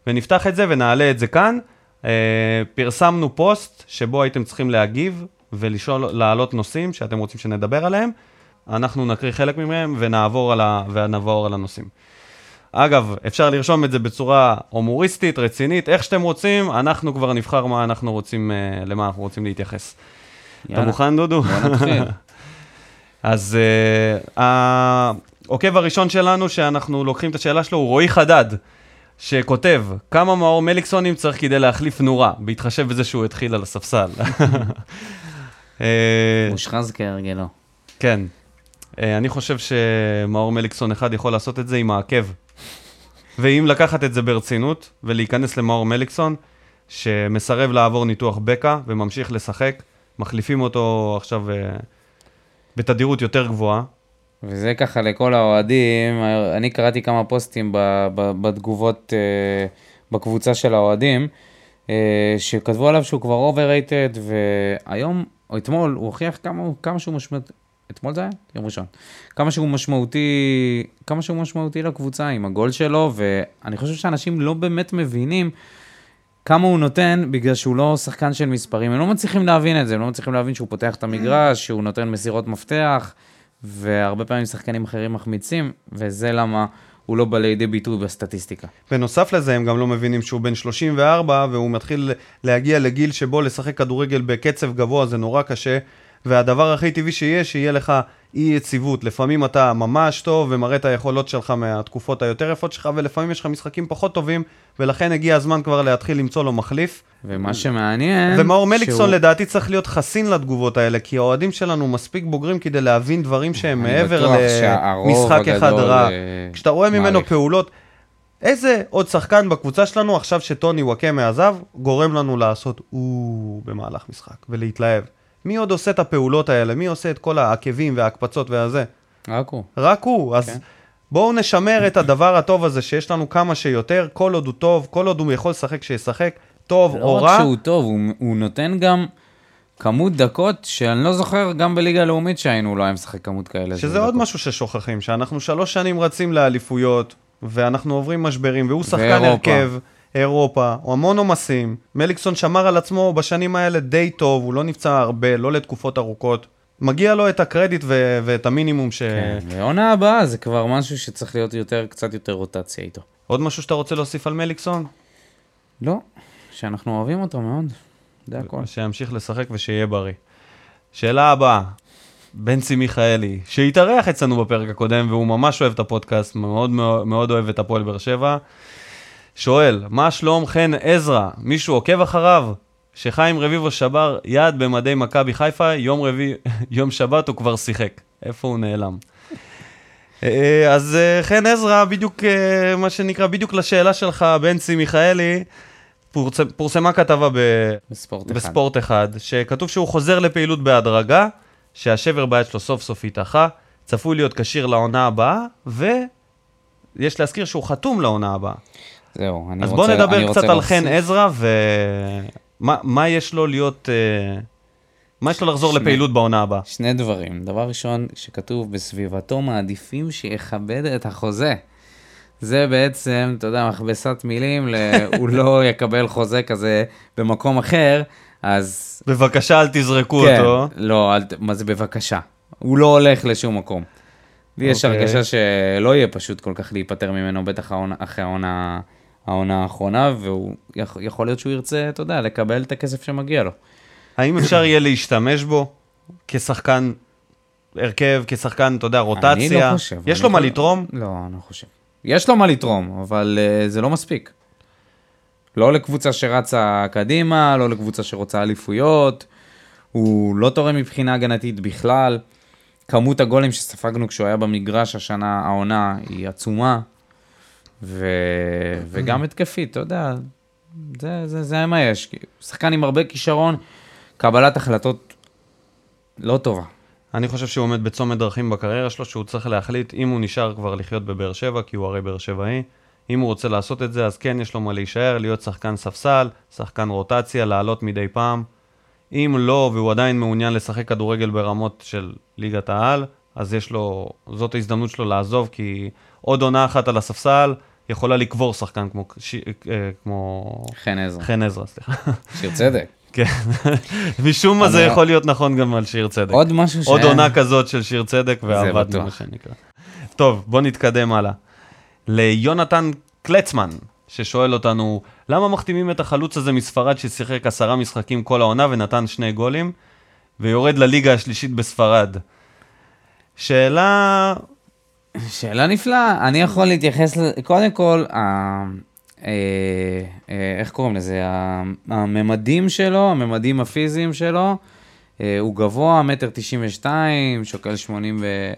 ונפתח את זה ונעלה את זה כאן. Uh, פרסמנו פוסט שבו הייתם צריכים להגיב ולשאול, להעלות נושאים שאתם רוצים שנדבר עליהם. אנחנו נקריא חלק מהם ונעבור על, ה, ונעבור על הנושאים. אגב, אפשר לרשום את זה בצורה הומוריסטית, רצינית, איך שאתם רוצים, אנחנו כבר נבחר מה אנחנו רוצים, אה, למה אנחנו רוצים להתייחס. אתה יאללה, מוכן, דודו? בוא נתחיל. אז uh, העוקב הראשון שלנו, שאנחנו לוקחים את השאלה שלו, הוא רועי חדד, שכותב, כמה מאור מליקסונים צריך כדי להחליף נורה, בהתחשב בזה שהוא התחיל על הספסל. אה, מושחז כהרגלו. כן. אה, אני חושב שמאור מליקסון אחד יכול לעשות את זה עם העקב. ואם לקחת את זה ברצינות, ולהיכנס למאור מליקסון, שמסרב לעבור ניתוח בקע וממשיך לשחק, מחליפים אותו עכשיו אה, בתדירות יותר גבוהה. וזה ככה לכל האוהדים, אני קראתי כמה פוסטים ב- ב- בתגובות אה, בקבוצה של האוהדים, אה, שכתבו עליו שהוא כבר overrated, והיום, או אתמול, הוא הוכיח כמה, כמה שהוא משמעותי, אתמול זה היה? יום ראשון. כמה שהוא משמעותי, כמה שהוא משמעותי לקבוצה עם הגול שלו, ואני חושב שאנשים לא באמת מבינים כמה הוא נותן בגלל שהוא לא שחקן של מספרים. הם לא מצליחים להבין את זה, הם לא מצליחים להבין שהוא פותח את המגרש, שהוא נותן מסירות מפתח, והרבה פעמים שחקנים אחרים מחמיצים, וזה למה הוא לא בא לידי ביטוי בסטטיסטיקה. בנוסף לזה, הם גם לא מבינים שהוא בן 34, והוא מתחיל להגיע לגיל שבו לשחק כדורגל בקצב גבוה זה נורא קשה, והדבר הכי טבעי שיהיה, שיהיה לך אי יציבות. לפעמים אתה ממש טוב ומראה את היכולות שלך מהתקופות היותר יפות שלך, ולפעמים יש לך משחקים פחות טובים, ולכן הגיע הזמן כבר להתחיל למצוא לו מחליף. ומה שמעניין... ומאור מליקסון שהוא- לדעתי צריך להיות חסין לתגובות האלה, כי האוהדים שלנו מספיק בוגרים כדי להבין דברים שהם מעבר למשחק אחד רע. אה, כשאתה רואה ממנו מעריך. פעולות, איזה עוד שחקן בקבוצה שלנו, עכשיו שטוני וואקמה עזב, גורם לנו לעשות או במהלך משחק ולהתלהב. מי עוד עושה את הפעולות האלה? מי עושה את כל העקבים וההקפצות והזה? רק הוא. רק הוא. אז כן. בואו נשמר את הדבר הטוב הזה שיש לנו כמה שיותר, כל עוד הוא טוב, כל עוד הוא יכול לשחק, שישחק, טוב לא או רק רע. שהוא טוב, הוא, הוא נותן גם כמות דקות שאני לא זוכר גם בליגה הלאומית שהיינו, לא היה משחק כמות כאלה. שזה עוד דקות. משהו ששוכחים, שאנחנו שלוש שנים רצים לאליפויות, ואנחנו עוברים משברים, והוא שחקן ואירופה. הרכב, אירופה, הוא המון עומסים. מליקסון שמר על עצמו בשנים האלה די טוב, הוא לא נפצע הרבה, לא לתקופות ארוכות. מגיע לו את הקרדיט ו- ואת המינימום ש... כן, ועונה הבאה זה כבר משהו שצריך להיות יותר, קצת יותר רוטציה איתו. עוד משהו שאתה רוצה להוסיף על מליקסון? לא, שאנחנו אוהבים אותו מאוד, זה הכל. שימשיך לשחק ושיהיה בריא. שאלה הבאה, בנצי מיכאלי, שהתארח אצלנו בפרק הקודם, והוא ממש אוהב את הפודקאסט, מאוד מאוד, מאוד אוהב את הפועל באר שבע. שואל, מה שלום חן עזרא? מישהו עוקב אחריו? שחיים רביבו שבר יד במדי מכבי חיפה, יום רביעי, יום שבת הוא כבר שיחק. איפה הוא נעלם? אה, אז אה, חן עזרא, בדיוק, אה, מה שנקרא, בדיוק לשאלה שלך, בנצי מיכאלי, פורצ... פורסמה כתבה ב... בספורט אחד. בספורט אחד, שכתוב שהוא חוזר לפעילות בהדרגה, שהשבר ביד שלו סוף סוף התאחה, צפוי להיות כשיר לעונה הבאה, ויש להזכיר שהוא חתום לעונה הבאה. זהו, אני אז רוצה... בוא אני נדבר רוצה קצת על להוסיף- חן עזרא, ומה מה יש לו להיות... אה, מה יש לו לחזור שני- לפעילות בעונה הבאה? שני דברים. דבר ראשון, שכתוב בסביבתו מעדיפים שיכבד את החוזה. זה בעצם, אתה יודע, מכבסת מילים, ל... הוא לא יקבל חוזה כזה במקום אחר, אז... בבקשה, אל תזרקו כן, אותו. לא, אל... מה זה בבקשה? הוא לא הולך לשום מקום. לי יש אוקיי. הרגשה שלא יהיה פשוט כל כך להיפטר ממנו, בטח אחרי העונה, העונה האחרונה, והוא יכול, להיות שהוא ירצה, אתה יודע, לקבל את הכסף שמגיע לו. האם אפשר יהיה להשתמש בו כשחקן הרכב, כשחקן, אתה יודע, רוטציה? אני לא חושב. יש לו מה חושב- לתרום? לא, אני לא חושב. יש לו מה לתרום, אבל uh, זה לא מספיק. לא לקבוצה שרצה קדימה, לא לקבוצה שרוצה אליפויות, הוא לא תורם מבחינה הגנתית בכלל. כמות הגולים שספגנו כשהוא היה במגרש השנה, העונה, היא עצומה. ו... וגם התקפית, אתה יודע, זה, זה, זה מה יש. שחקן עם הרבה כישרון, קבלת החלטות לא טובה. אני חושב שהוא עומד בצומת דרכים בקריירה שלו, שהוא צריך להחליט אם הוא נשאר כבר לחיות בבאר שבע, כי הוא הרי באר שבעי. אם הוא רוצה לעשות את זה, אז כן, יש לו מה להישאר, להיות שחקן ספסל, שחקן רוטציה, לעלות מדי פעם. אם לא, והוא עדיין מעוניין לשחק כדורגל ברמות של ליגת העל, אז יש לו, זאת ההזדמנות שלו לעזוב, כי עוד עונה אחת על הספסל יכולה לקבור שחקן כמו, ש, אה, כמו חן עזרא. חן עזרא, סליחה. שיר צדק. כן, משום מה זה אני- יכול להיות נכון גם על שיר צדק. עוד משהו ש... עוד עונה כזאת של שיר צדק, ועבדנו. מה שנקרא. טוב, בוא נתקדם הלאה. ליונתן קלצמן, ששואל אותנו, למה מחתימים את החלוץ הזה מספרד ששיחק עשרה משחקים כל העונה ונתן שני גולים, ויורד לליגה השלישית בספרד? שאלה... שאלה נפלאה. אני יכול להתייחס. קודם כל, ה... אה, אה, איך קוראים לזה? הממדים שלו, הממדים הפיזיים שלו, אה, הוא גבוה, מטר תשעים ושתיים, שוקל שמונים ו...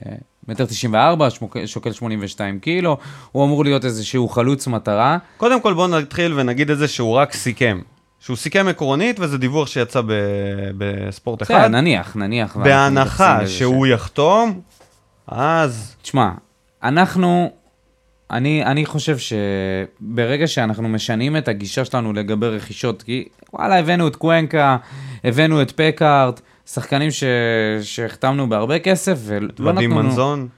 מטר תשעים וארבע, שוקל שמונים ושתיים קילו, הוא אמור להיות איזשהו חלוץ מטרה. קודם כל בוא נתחיל ונגיד את זה שהוא רק סיכם. שהוא סיכם עקרונית, וזה דיווח שיצא ב... בספורט אחד. בסדר, נניח, נניח. בהנחה שהוא יחתום, אז תשמע, אנחנו, אני, אני חושב שברגע שאנחנו משנים את הגישה שלנו לגבי רכישות, כי וואלה, הבאנו את קוונקה, הבאנו את פקארט, שחקנים ש... שהחתמנו בהרבה כסף, ולא ודים נתנו לנו... מנזון.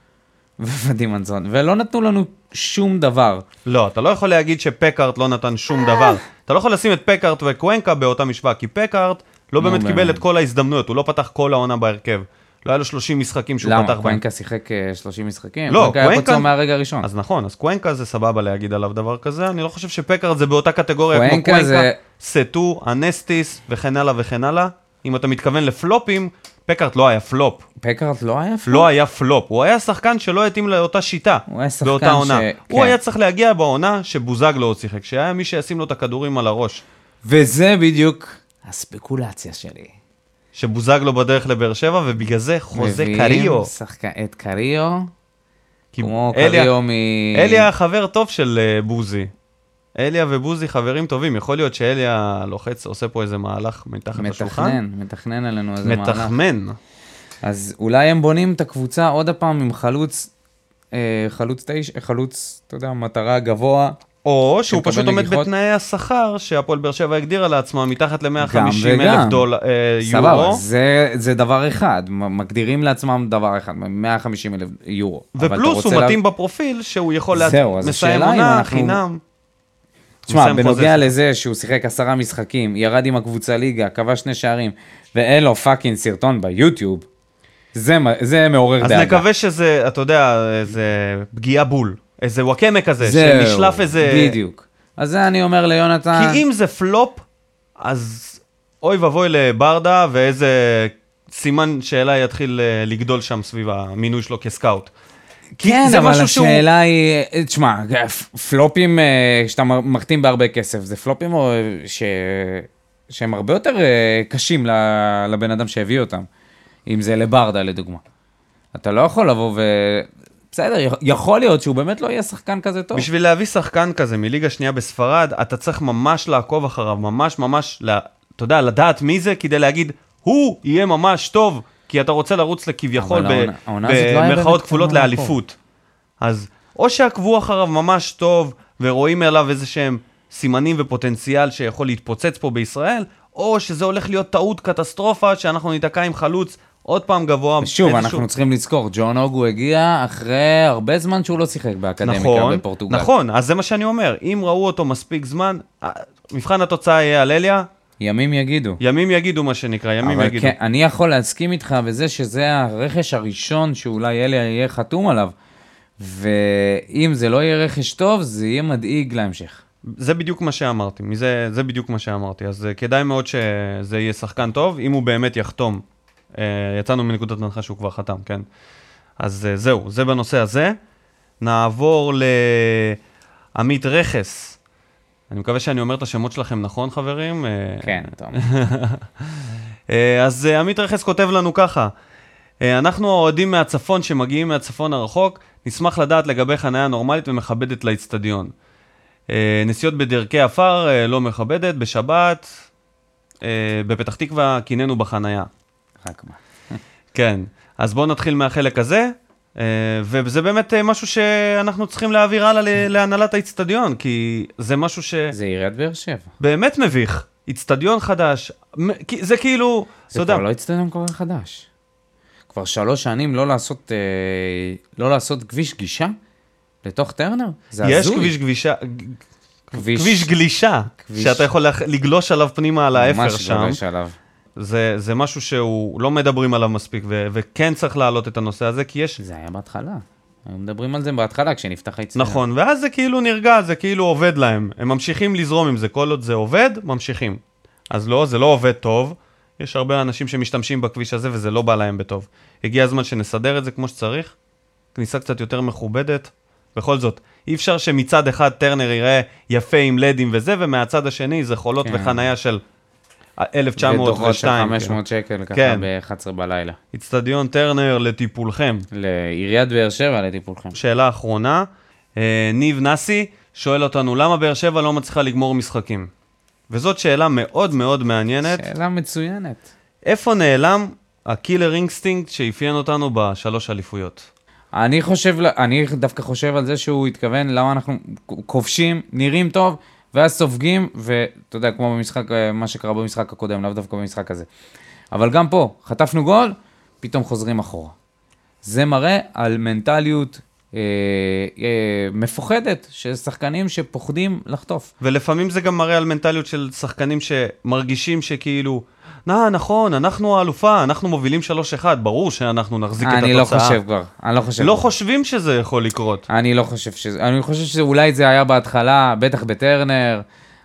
ודים מנזון, ולא נתנו לנו שום דבר. לא, אתה לא יכול להגיד שפקארט לא נתן שום דבר. אתה לא יכול לשים את פקארט וקוונקה באותה משוואה, כי פקארט לא נו, באמת קיבל. את כל ההזדמנויות, הוא לא פתח כל העונה בהרכב. לא היה לו 30 משחקים שהוא פתח למה? בהם. קוונקה שיחק אה, 30 משחקים? לא, קוונקה היה קוונקה- פצוע מהרגע הראשון. אז נכון, אז קוונקה זה סבבה להגיד עליו דבר כזה, אני לא חושב שפקארט זה באותה קטגוריה כמו קוונקה זה- סטו, אנסטיס וכן הלאה וכן הלאה. אם אתה מתכוון לפלופים, פקארט לא היה פלופ. פקארט לא היה פלופ? לא היה פלופ, הוא היה שחקן שלא התאים לאותה שיטה, הוא היה שחקן באותה עונה. ש- הוא כן. היה צריך להגיע בעונה שבוזגלו עוד שיחק, שהיה מי שישים לו את הכדורים על הראש. וזה בדיוק הספקולציה שלי. שבוזגלו בדרך לבאר שבע, ובגלל זה חוזה מביאים קריו. שחקן, את קריו, כמו אליה- קריו מ... אליה חבר טוב של אה, בוזי. אליה ובוזי חברים טובים, יכול להיות שאליה לוחץ, עושה פה איזה מהלך מתחת לשולחן. מתכנן, מתכנן עלינו איזה מהלך. מתחמן. אז אולי הם בונים את הקבוצה עוד הפעם עם חלוץ, אה, חלוץ תשע, חלוץ, אתה יודע, מטרה גבוה. או שהוא פשוט עומד נגיחות. בתנאי השכר שהפועל באר שבע הגדירה לעצמה מתחת ל-150 וגם. אלף דולר, אה, סבבה, יורו. זה, זה דבר אחד, מגדירים לעצמם דבר אחד, 150 אלף יורו. ופלוס הוא לה- מתאים בפרופיל שהוא יכול לה- זהו, אז מסיים עונה אנחנו- חינם. תשמע, בנוגע. לזה שהוא שיחק עשרה משחקים, ירד עם הקבוצה ליגה, כבש שני שערים, ואין לו fucking סרטון ביוטיוב, זה, זה מעורר אז דאגה. נקווה שזה, אתה יודע, איזה פגיעה בול. איזה וואקמה כזה, זהו, שנשלף איזה... בדיוק. אז זה אני אומר ליונתן, כי אם זה פלופ, אז אוי ואבוי לברדה, ואיזה סימן שאלה יתחיל אה, לגדול שם סביב המינוי שלו כסקאוט. כן, אבל משהו שהוא- השאלה היא, אה, תשמע, פלופים אה, שאתה מחתים בהרבה כסף, זה פלופים או, ש... שהם הרבה יותר קשים לבן אדם שהביא אותם, אם זה לברדה לדוגמה. אתה לא יכול לבוא ו... בסדר, יכ- יכול להיות שהוא באמת לא יהיה שחקן כזה טוב. בשביל להביא שחקן כזה מליגה שנייה בספרד, אתה צריך ממש לעקוב אחריו, ממש ממש, לה, אתה יודע, לדעת מי זה, כדי להגיד, הוא יהיה ממש טוב, כי אתה רוצה לרוץ לכביכול לא במרכאות באמת כפולות לאליפות. אז או שעקבו אחריו ממש טוב, ורואים עליו איזה שהם סימנים ופוטנציאל שיכול להתפוצץ פה בישראל, או שזה הולך להיות טעות קטסטרופה, שאנחנו ניתקע עם חלוץ עוד פעם גבוה. איזשהו- אנחנו צריכים לזכור, ג'ון אוגו הגיע אחרי הרבה זמן שהוא לא שיחק באקדמיקה נכון, בפורטוגל. נכון, אז זה מה שאני אומר. אם ראו אותו מספיק זמן, מבחן התוצאה יהיה על אליה, ימים יגידו. ימים יגידו מה שנקרא, ימים אבל יגידו. כן, אני יכול להסכים איתך בזה שזה הרכש הראשון שאולי אלי יהיה חתום עליו. ואם זה לא יהיה רכש טוב, זה יהיה מדאיג להמשך. זה בדיוק מה שאמרתי, מזה, זה בדיוק מה שאמרתי. אז אה, כדאי מאוד שזה יהיה שחקן טוב, אם הוא באמת יחתום. אה, יצאנו מנקודת הנחה שהוא כבר חתם, כן? אז אה, זהו, זה בנושא הזה. נעבור לעמית רכס. אני מקווה שאני אומר את השמות שלכם נכון, חברים. אה, כן. אה, אז עמית רכס כותב לנו ככה, אנחנו האוהדים מהצפון שמגיעים מהצפון הרחוק, נשמח לדעת לגבי חניה נורמלית ומכבדת לאיצטדיון. אה, נסיעות בדרכי עפר לא מכבדת, בשבת, בפתח תקווה קינאנו בחנייה. רק מה. כן, אז בואו נתחיל מהחלק הזה, אה, וזה באמת אה, משהו שאנחנו צריכים להעביר הלאה להנהלת האיצטדיון, כי זה משהו ש... זה עיריית באר שבע. באמת מביך. איצטדיון חדש, זה כאילו, זה כבר לא אצטדיון כל כך חדש. כבר שלוש שנים לא לעשות, אה, לא לעשות כביש גישה לתוך טרנר? זה יש הזוי. כביש גבישה, כביש, כביש גלישה, כביש- שאתה יכול לגלוש עליו פנימה על האפר ממש שם. גולש עליו. זה, זה משהו שהוא, לא מדברים עליו מספיק, ו- וכן צריך להעלות את הנושא הזה, כי יש... זה היה בהתחלה. היו מדברים על זה בהתחלה, כשנפתח האצטדיון. נכון, ואז זה כאילו נרגע, זה כאילו עובד להם. הם ממשיכים לזרום עם זה, כל עוד זה עובד, ממשיכים. אז לא, זה לא עובד טוב. יש הרבה אנשים שמשתמשים בכביש הזה וזה לא בא להם בטוב. הגיע הזמן שנסדר את זה כמו שצריך, כניסה קצת יותר מכובדת. בכל זאת, אי אפשר שמצד אחד טרנר ייראה יפה עם לדים וזה, ומהצד השני זה חולות כן. וחנייה של ודוחות של 1902. 500 שקל ככה כן. ב-11 בלילה. איצטדיון טרנר לטיפולכם. לעיריית באר שבע לטיפולכם. שאלה אחרונה, אה, ניב נאסי שואל אותנו, למה באר שבע לא מצליחה לגמור משחקים? וזאת שאלה מאוד מאוד מעניינת. שאלה מצוינת. איפה נעלם ה killer instinct שאפיין אותנו בשלוש אליפויות? אני חושב, אני דווקא חושב על זה שהוא התכוון למה אנחנו כובשים, נראים טוב, ואז סופגים, ואתה יודע, כמו במשחק, אה, מה שקרה במשחק הקודם, לאו דווקא במשחק הזה. אבל גם פה, חטפנו גול, פתאום חוזרים אחורה. זה מראה על מנטליות אה, אה, מפוחדת של שחקנים שפוחדים לחטוף. ולפעמים זה גם מראה על מנטליות של שחקנים שמרגישים שכאילו, נא, נכון, אנחנו האלופה, אנחנו מובילים 3-1, ברור שאנחנו נחזיק את התוצאה. אני לא חושב כבר, אני לא חושב. לא כבר. חושבים שזה יכול לקרות. אני לא חושב שזה, אני חושב שאולי זה היה בהתחלה, בטח בטרנר,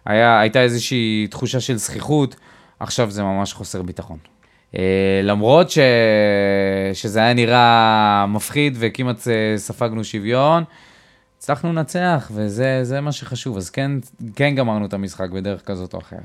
היה, הייתה איזושהי תחושה של זכיחות, עכשיו זה ממש חוסר ביטחון. Uh, למרות ש... שזה היה נראה מפחיד וכמעט אה, ספגנו שוויון, הצלחנו לנצח, וזה זה מה שחשוב, אז כן, כן גמרנו את המשחק בדרך כזאת או אחרת.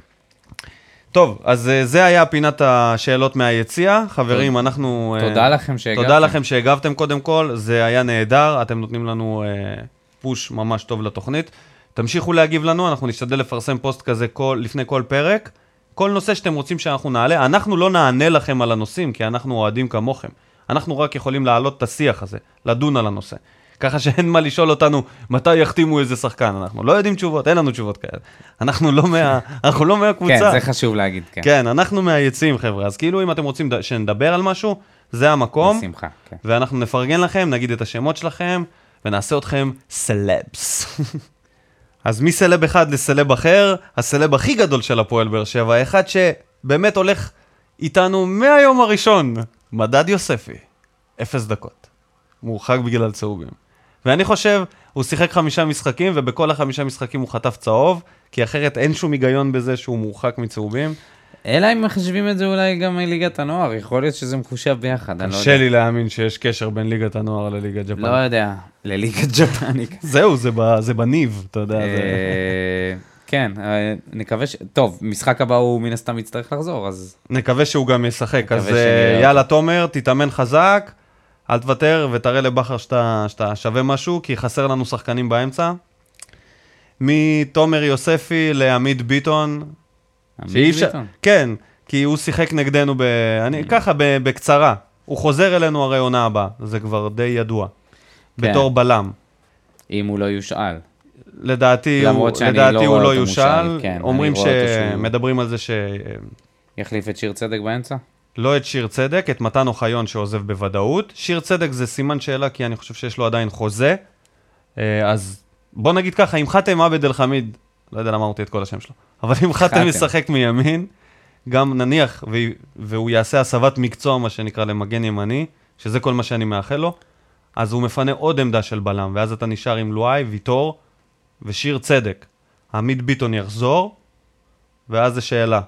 טוב, אז אה, זה היה פינת השאלות מהיציע. חברים, אנחנו... אה, תודה לכם שהגעתם. תודה לכם שהגבתם קודם כל, זה היה נהדר, אתם נותנים לנו אה, פוש ממש טוב לתוכנית. תמשיכו להגיב לנו, אנחנו נשתדל לפרסם פוסט כזה כל, לפני כל פרק. כל נושא שאתם רוצים שאנחנו נעלה, אנחנו לא נענה לכם על הנושאים, כי אנחנו אוהדים כמוכם. אנחנו רק יכולים להעלות את השיח הזה, לדון על הנושא. ככה שאין מה לשאול אותנו מתי יחתימו איזה שחקן, אנחנו לא יודעים תשובות, אין לנו תשובות כאלה. אנחנו לא, מה, אנחנו לא מהקבוצה. כן, זה חשוב להגיד, כן. כן, אנחנו מהיציעים, חבר'ה. אז כאילו, אם אתם רוצים שנדבר על משהו, זה המקום. בשמחה, כן. ואנחנו נפרגן לכם, נגיד את השמות שלכם, ונעשה אתכם סלבס. אז מסלב אחד לסלב אחר, הסלב הכי גדול של הפועל באר שבע, אחד שבאמת הולך איתנו מהיום הראשון, מדד יוספי. אפס דקות. מורחק בגלל צהובים. ואני חושב, הוא שיחק חמישה משחקים, ובכל החמישה משחקים הוא חטף צהוב, כי אחרת אין שום היגיון בזה שהוא מורחק מצהובים. אלא אם מחשבים את זה אולי גם מליגת הנוער, יכול להיות שזה מחושב ביחד, אני לא קשה יודע. לי להאמין שיש קשר בין ליגת הנוער לליגת ג'פן. לא יודע, לליגת ג'פנית. זהו, זה, ב, זה בניב, אתה יודע. זה... אה, כן, אה, נקווה ש... טוב, משחק הבא הוא מן הסתם יצטרך לחזור, אז נקווה שהוא גם ישחק. אז אה, יאללה, תומר, תתאמן חזק, אל תוותר ותראה לבכר שאתה, שאתה שווה משהו, כי חסר לנו שחקנים באמצע. מתומר יוספי לעמית ביטון. עמית ביטון. כן, כי הוא שיחק נגדנו, ב... אני, ככה, ב... בקצרה. הוא חוזר אלינו הרי עונה הבאה, זה כבר די ידוע. כן. בתור בלם. אם הוא לא יושאל. לדעתי, הוא, לדעתי לא הוא לא. מושל, כן, אומרים שמדברים על זה שלא יחליף את שיר צדק באמצע? את שיר צדק, את מתן אוחיון שעוזב בוודאות. שיר צדק זה סימן שאלה, כי אני חושב שיש לו עדיין חוזה. אה, אז בוא נגיד ככה, אם חאתם עבד אל חמיד, לא יודע למה אמרתי את כל השם שלו, אבל אם חאתם. ישחק מימין, גם נניח, והוא יעשה הסבת מקצוע, מה שנקרא, למגן ימני, שזה כל מה שאני מאחל לו, אז הוא מפנה עוד עמדה של בלם, ואז אתה נשאר עם לואי, ויטור ושיר צדק. עמית ביטון יחזור, ואז זו שאלה,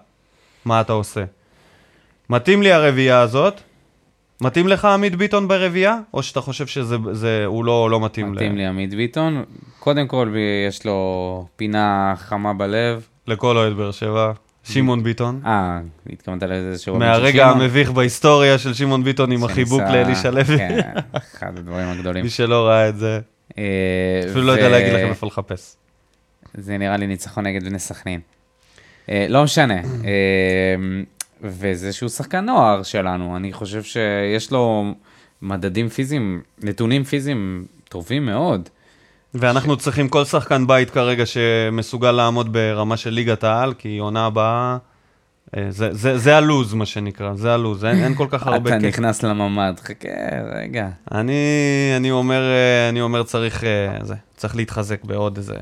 מה אתה עושה? מתאים לי הרביעייה הזאת? מתאים לך עמית ביטון ברביעייה? או שאתה חושב שהוא לא, לא מתאים, מתאים ל- לי עמית ביטון. קודם כל, יש לו פינה חמה בלב. לכל אוהד באר שבע? שמעון ביטון. אה, התכוונת לזה שהוא... מהרגע המביך בהיסטוריה של שמעון ביטון עם החיבוק לאלישע לוי. כן, אחד הדברים הגדולים. מי שלא ראה את זה, אה, אפילו לא יודע להגיד לכם איפה לחפש. זה נראה לי ניצחון נגד בני סכנין. אה, לא משנה. וזה שהוא שחקן נוער שלנו, אני חושב שיש לו מדדים פיזיים, נתונים פיזיים טובים מאוד. ואנחנו צריכים כל שחקן בית כרגע שמסוגל לעמוד ברמה של ליגת העל, כי עונה הבאה, אה, זה, זה, זה הלוז, מה שנקרא, זה הלוז, אין, אין כל כך הרבה אתה. נכנס לממ"ד, חכה, רגע. אני, אני אומר, אה, אני אומר צריך, אה, זה, צריך להתחזק בעוד איזה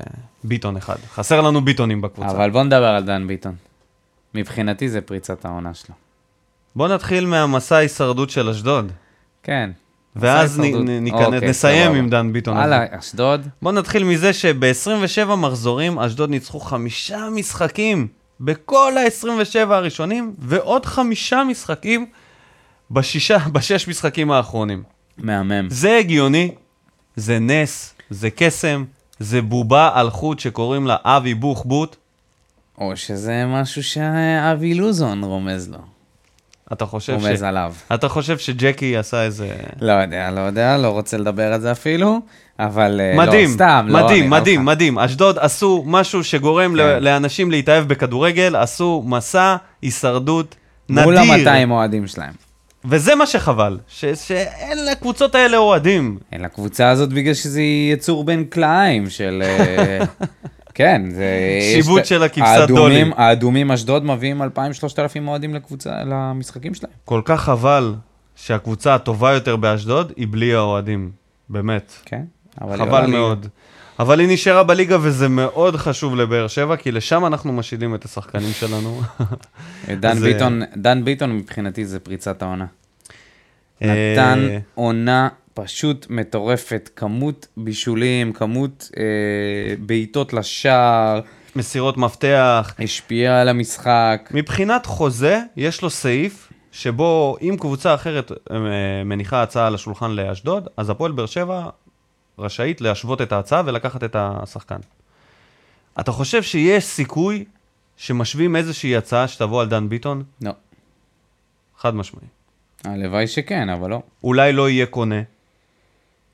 ביטון אחד. חסר לנו ביטונים בקבוצה. אבל בוא נדבר על דן ביטון. מבחינתי זה פריצת העונה שלו. בוא נתחיל מהמסע ההישרדות של אשדוד, כן. ואז נ. נ, ניכנס, אוקיי, נסיים. עם דן ביטון. הלאה, אשדוד. בוא נתחיל מזה שב-27 מחזורים אשדוד ניצחו חמישה משחקים בכל ה-27 הראשונים, ועוד חמישה משחקים בשישה, בשש משחקים האחרונים. מהמם. זה הגיוני, זה נס, זה קסם, זה בובה על חוט שקוראים לה אבי בוחבוט. או שזה משהו שאבי לוזון רומז לו. אתה חושב, רומז ש... עליו. אתה חושב שג'קי עשה איזה... לא יודע, לא יודע, לא רוצה לדבר על זה אפילו, אבל אה, מדהים, לא, סתם, לא, מדהים, נראה מדהים, לך. מדהים. אשדוד עשו משהו שגורם כן. לאנשים להתאהב בכדורגל, עשו מסע הישרדות נדיר. מול ה-200 אוהדים שלהם. וזה מה שחבל, ש- שאין לקבוצות האלה אוהדים. אין לקבוצה הזאת בגלל שזה יצור בין כלאיים של... אה, כן, זה... שיבוט יש- של הכבשת דולים. האדומים אשדוד מביאים 2,000-3,000 אוהדים למשחקים שלהם. כל כך חבל שהקבוצה הטובה יותר באשדוד היא בלי האוהדים, באמת. כן, אבל... חבל. מאוד. אבל היא נשארה בליגה וזה מאוד חשוב לבאר שבע, כי לשם אנחנו משילים את השחקנים שלנו. דן ביטון, דן ביטון מבחינתי זה פריצת העונה. אה, נתן עונה פשוט מטורפת, כמות בישולים, כמות אה, בעיטות לשער, מסירות מפתח. השפיע על המשחק. מבחינת חוזה, יש לו סעיף שבו אם קבוצה אחרת אה, מניחה הצעה על השולחן לאשדוד, אז הפועל באר שבע רשאית להשוות את ההצעה ולקחת את השחקן. אתה חושב שיש סיכוי שמשווים איזושהי הצעה שתבוא על דן ביטון? לא. חד משמעי. הלוואי שכן, אבל לא. אולי לא יהיה קונה,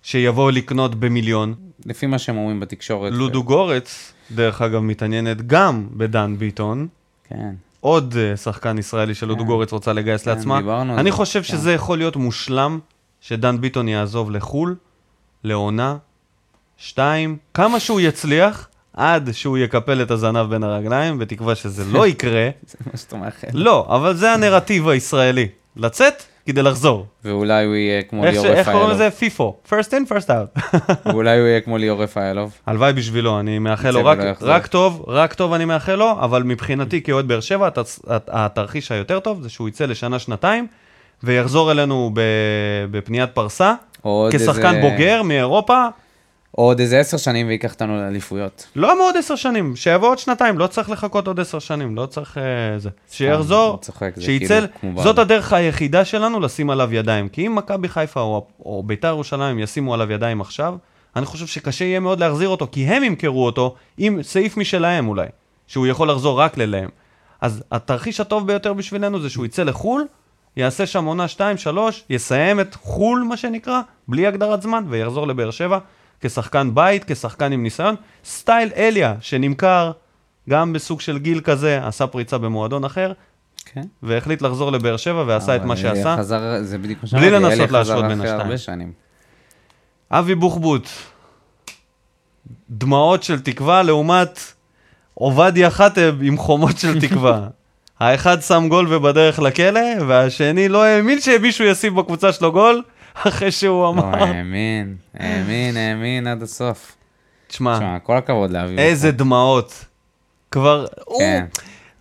שיבוא לקנות במיליון. לפי מה שהם אומרים בתקשורת. לודו גורץ, דרך אגב, מתעניינת גם בדן ביטון. כן. עוד אה, שחקן ישראלי שלודו כן. גורץ רוצה לגייס כן, לעצמה. דיברנו אני. חושב כן. שזה יכול להיות מושלם שדן ביטון יעזוב לחו"ל, לעונה, שתיים, כמה שהוא יצליח, עד שהוא יקפל את הזנב בין הרגליים, בתקווה שזה לא יקרה. זה מה שאתה מאחל. לא, אבל זה הנרטיב הישראלי. לצאת כדי לחזור. ואולי הוא יהיה כמו ליאור ש... איך קוראים רפאלוב. לזה? פיפו. first in, first out. ואולי הוא יהיה כמו ליאור רפאלוב. הלוואי בשבילו, אני מאחל לו רק, יחזור. רק טוב, רק טוב אני מאחל לו, אבל מבחינתי כאוהד באר שבע, הת- הת- התרחיש היותר טוב זה שהוא יצא לשנה-שנתיים, ויחזור אלינו בפניית פרסה, כשחקן איזה- בוגר מאירופה, עוד איזה עשר שנים וייקח אותנו לאליפויות. לא מעוד עשר שנים, שיבוא עוד שנתיים, לא צריך לחכות עוד עשר שנים, לא צריך אה, זה. שיחזור, שיצא, כאילו זאת. הדרך היחידה שלנו לשים עליו ידיים. כי אם מכבי חיפה או, או ביתר ירושלים ישימו עליו ידיים עכשיו, אני חושב שקשה יהיה מאוד להחזיר אותו, כי הם ימכרו אותו עם סעיף משלהם אולי, שהוא יכול לחזור רק ללהם. אז התרחיש הטוב ביותר בשבילנו זה שהוא יצא לחו"ל, יעשה שם עונה 2-3, יסיים את חו"ל, מה שנקרא, בלי הגדרת זמן, ויחזור לבאר שבע כשחקן בית, כשחקן עם ניסיון. סטייל אליה, שנמכר גם בסוג של גיל כזה, עשה פריצה במועדון אחר, כן. והחליט לחזור לבאר שבע ועשה את מה שעשה. חזר, זה בדיוק מה בלי שאמרתי, לנסות אלי להשוות בין השתיים. אבי בוחבוט, דמעות של תקווה לעומת עובדיה חטב עם חומות של תקווה. האחד שם גול ובדרך לכלא, והשני לא האמין שמישהו ישים בקבוצה שלו גול, אחרי שהוא לא, אמר, האמין, האמין, האמין עד הסוף. תשמע, כל הכבוד לאבי. אה. איזה דמעות. כבר, הוא, כן,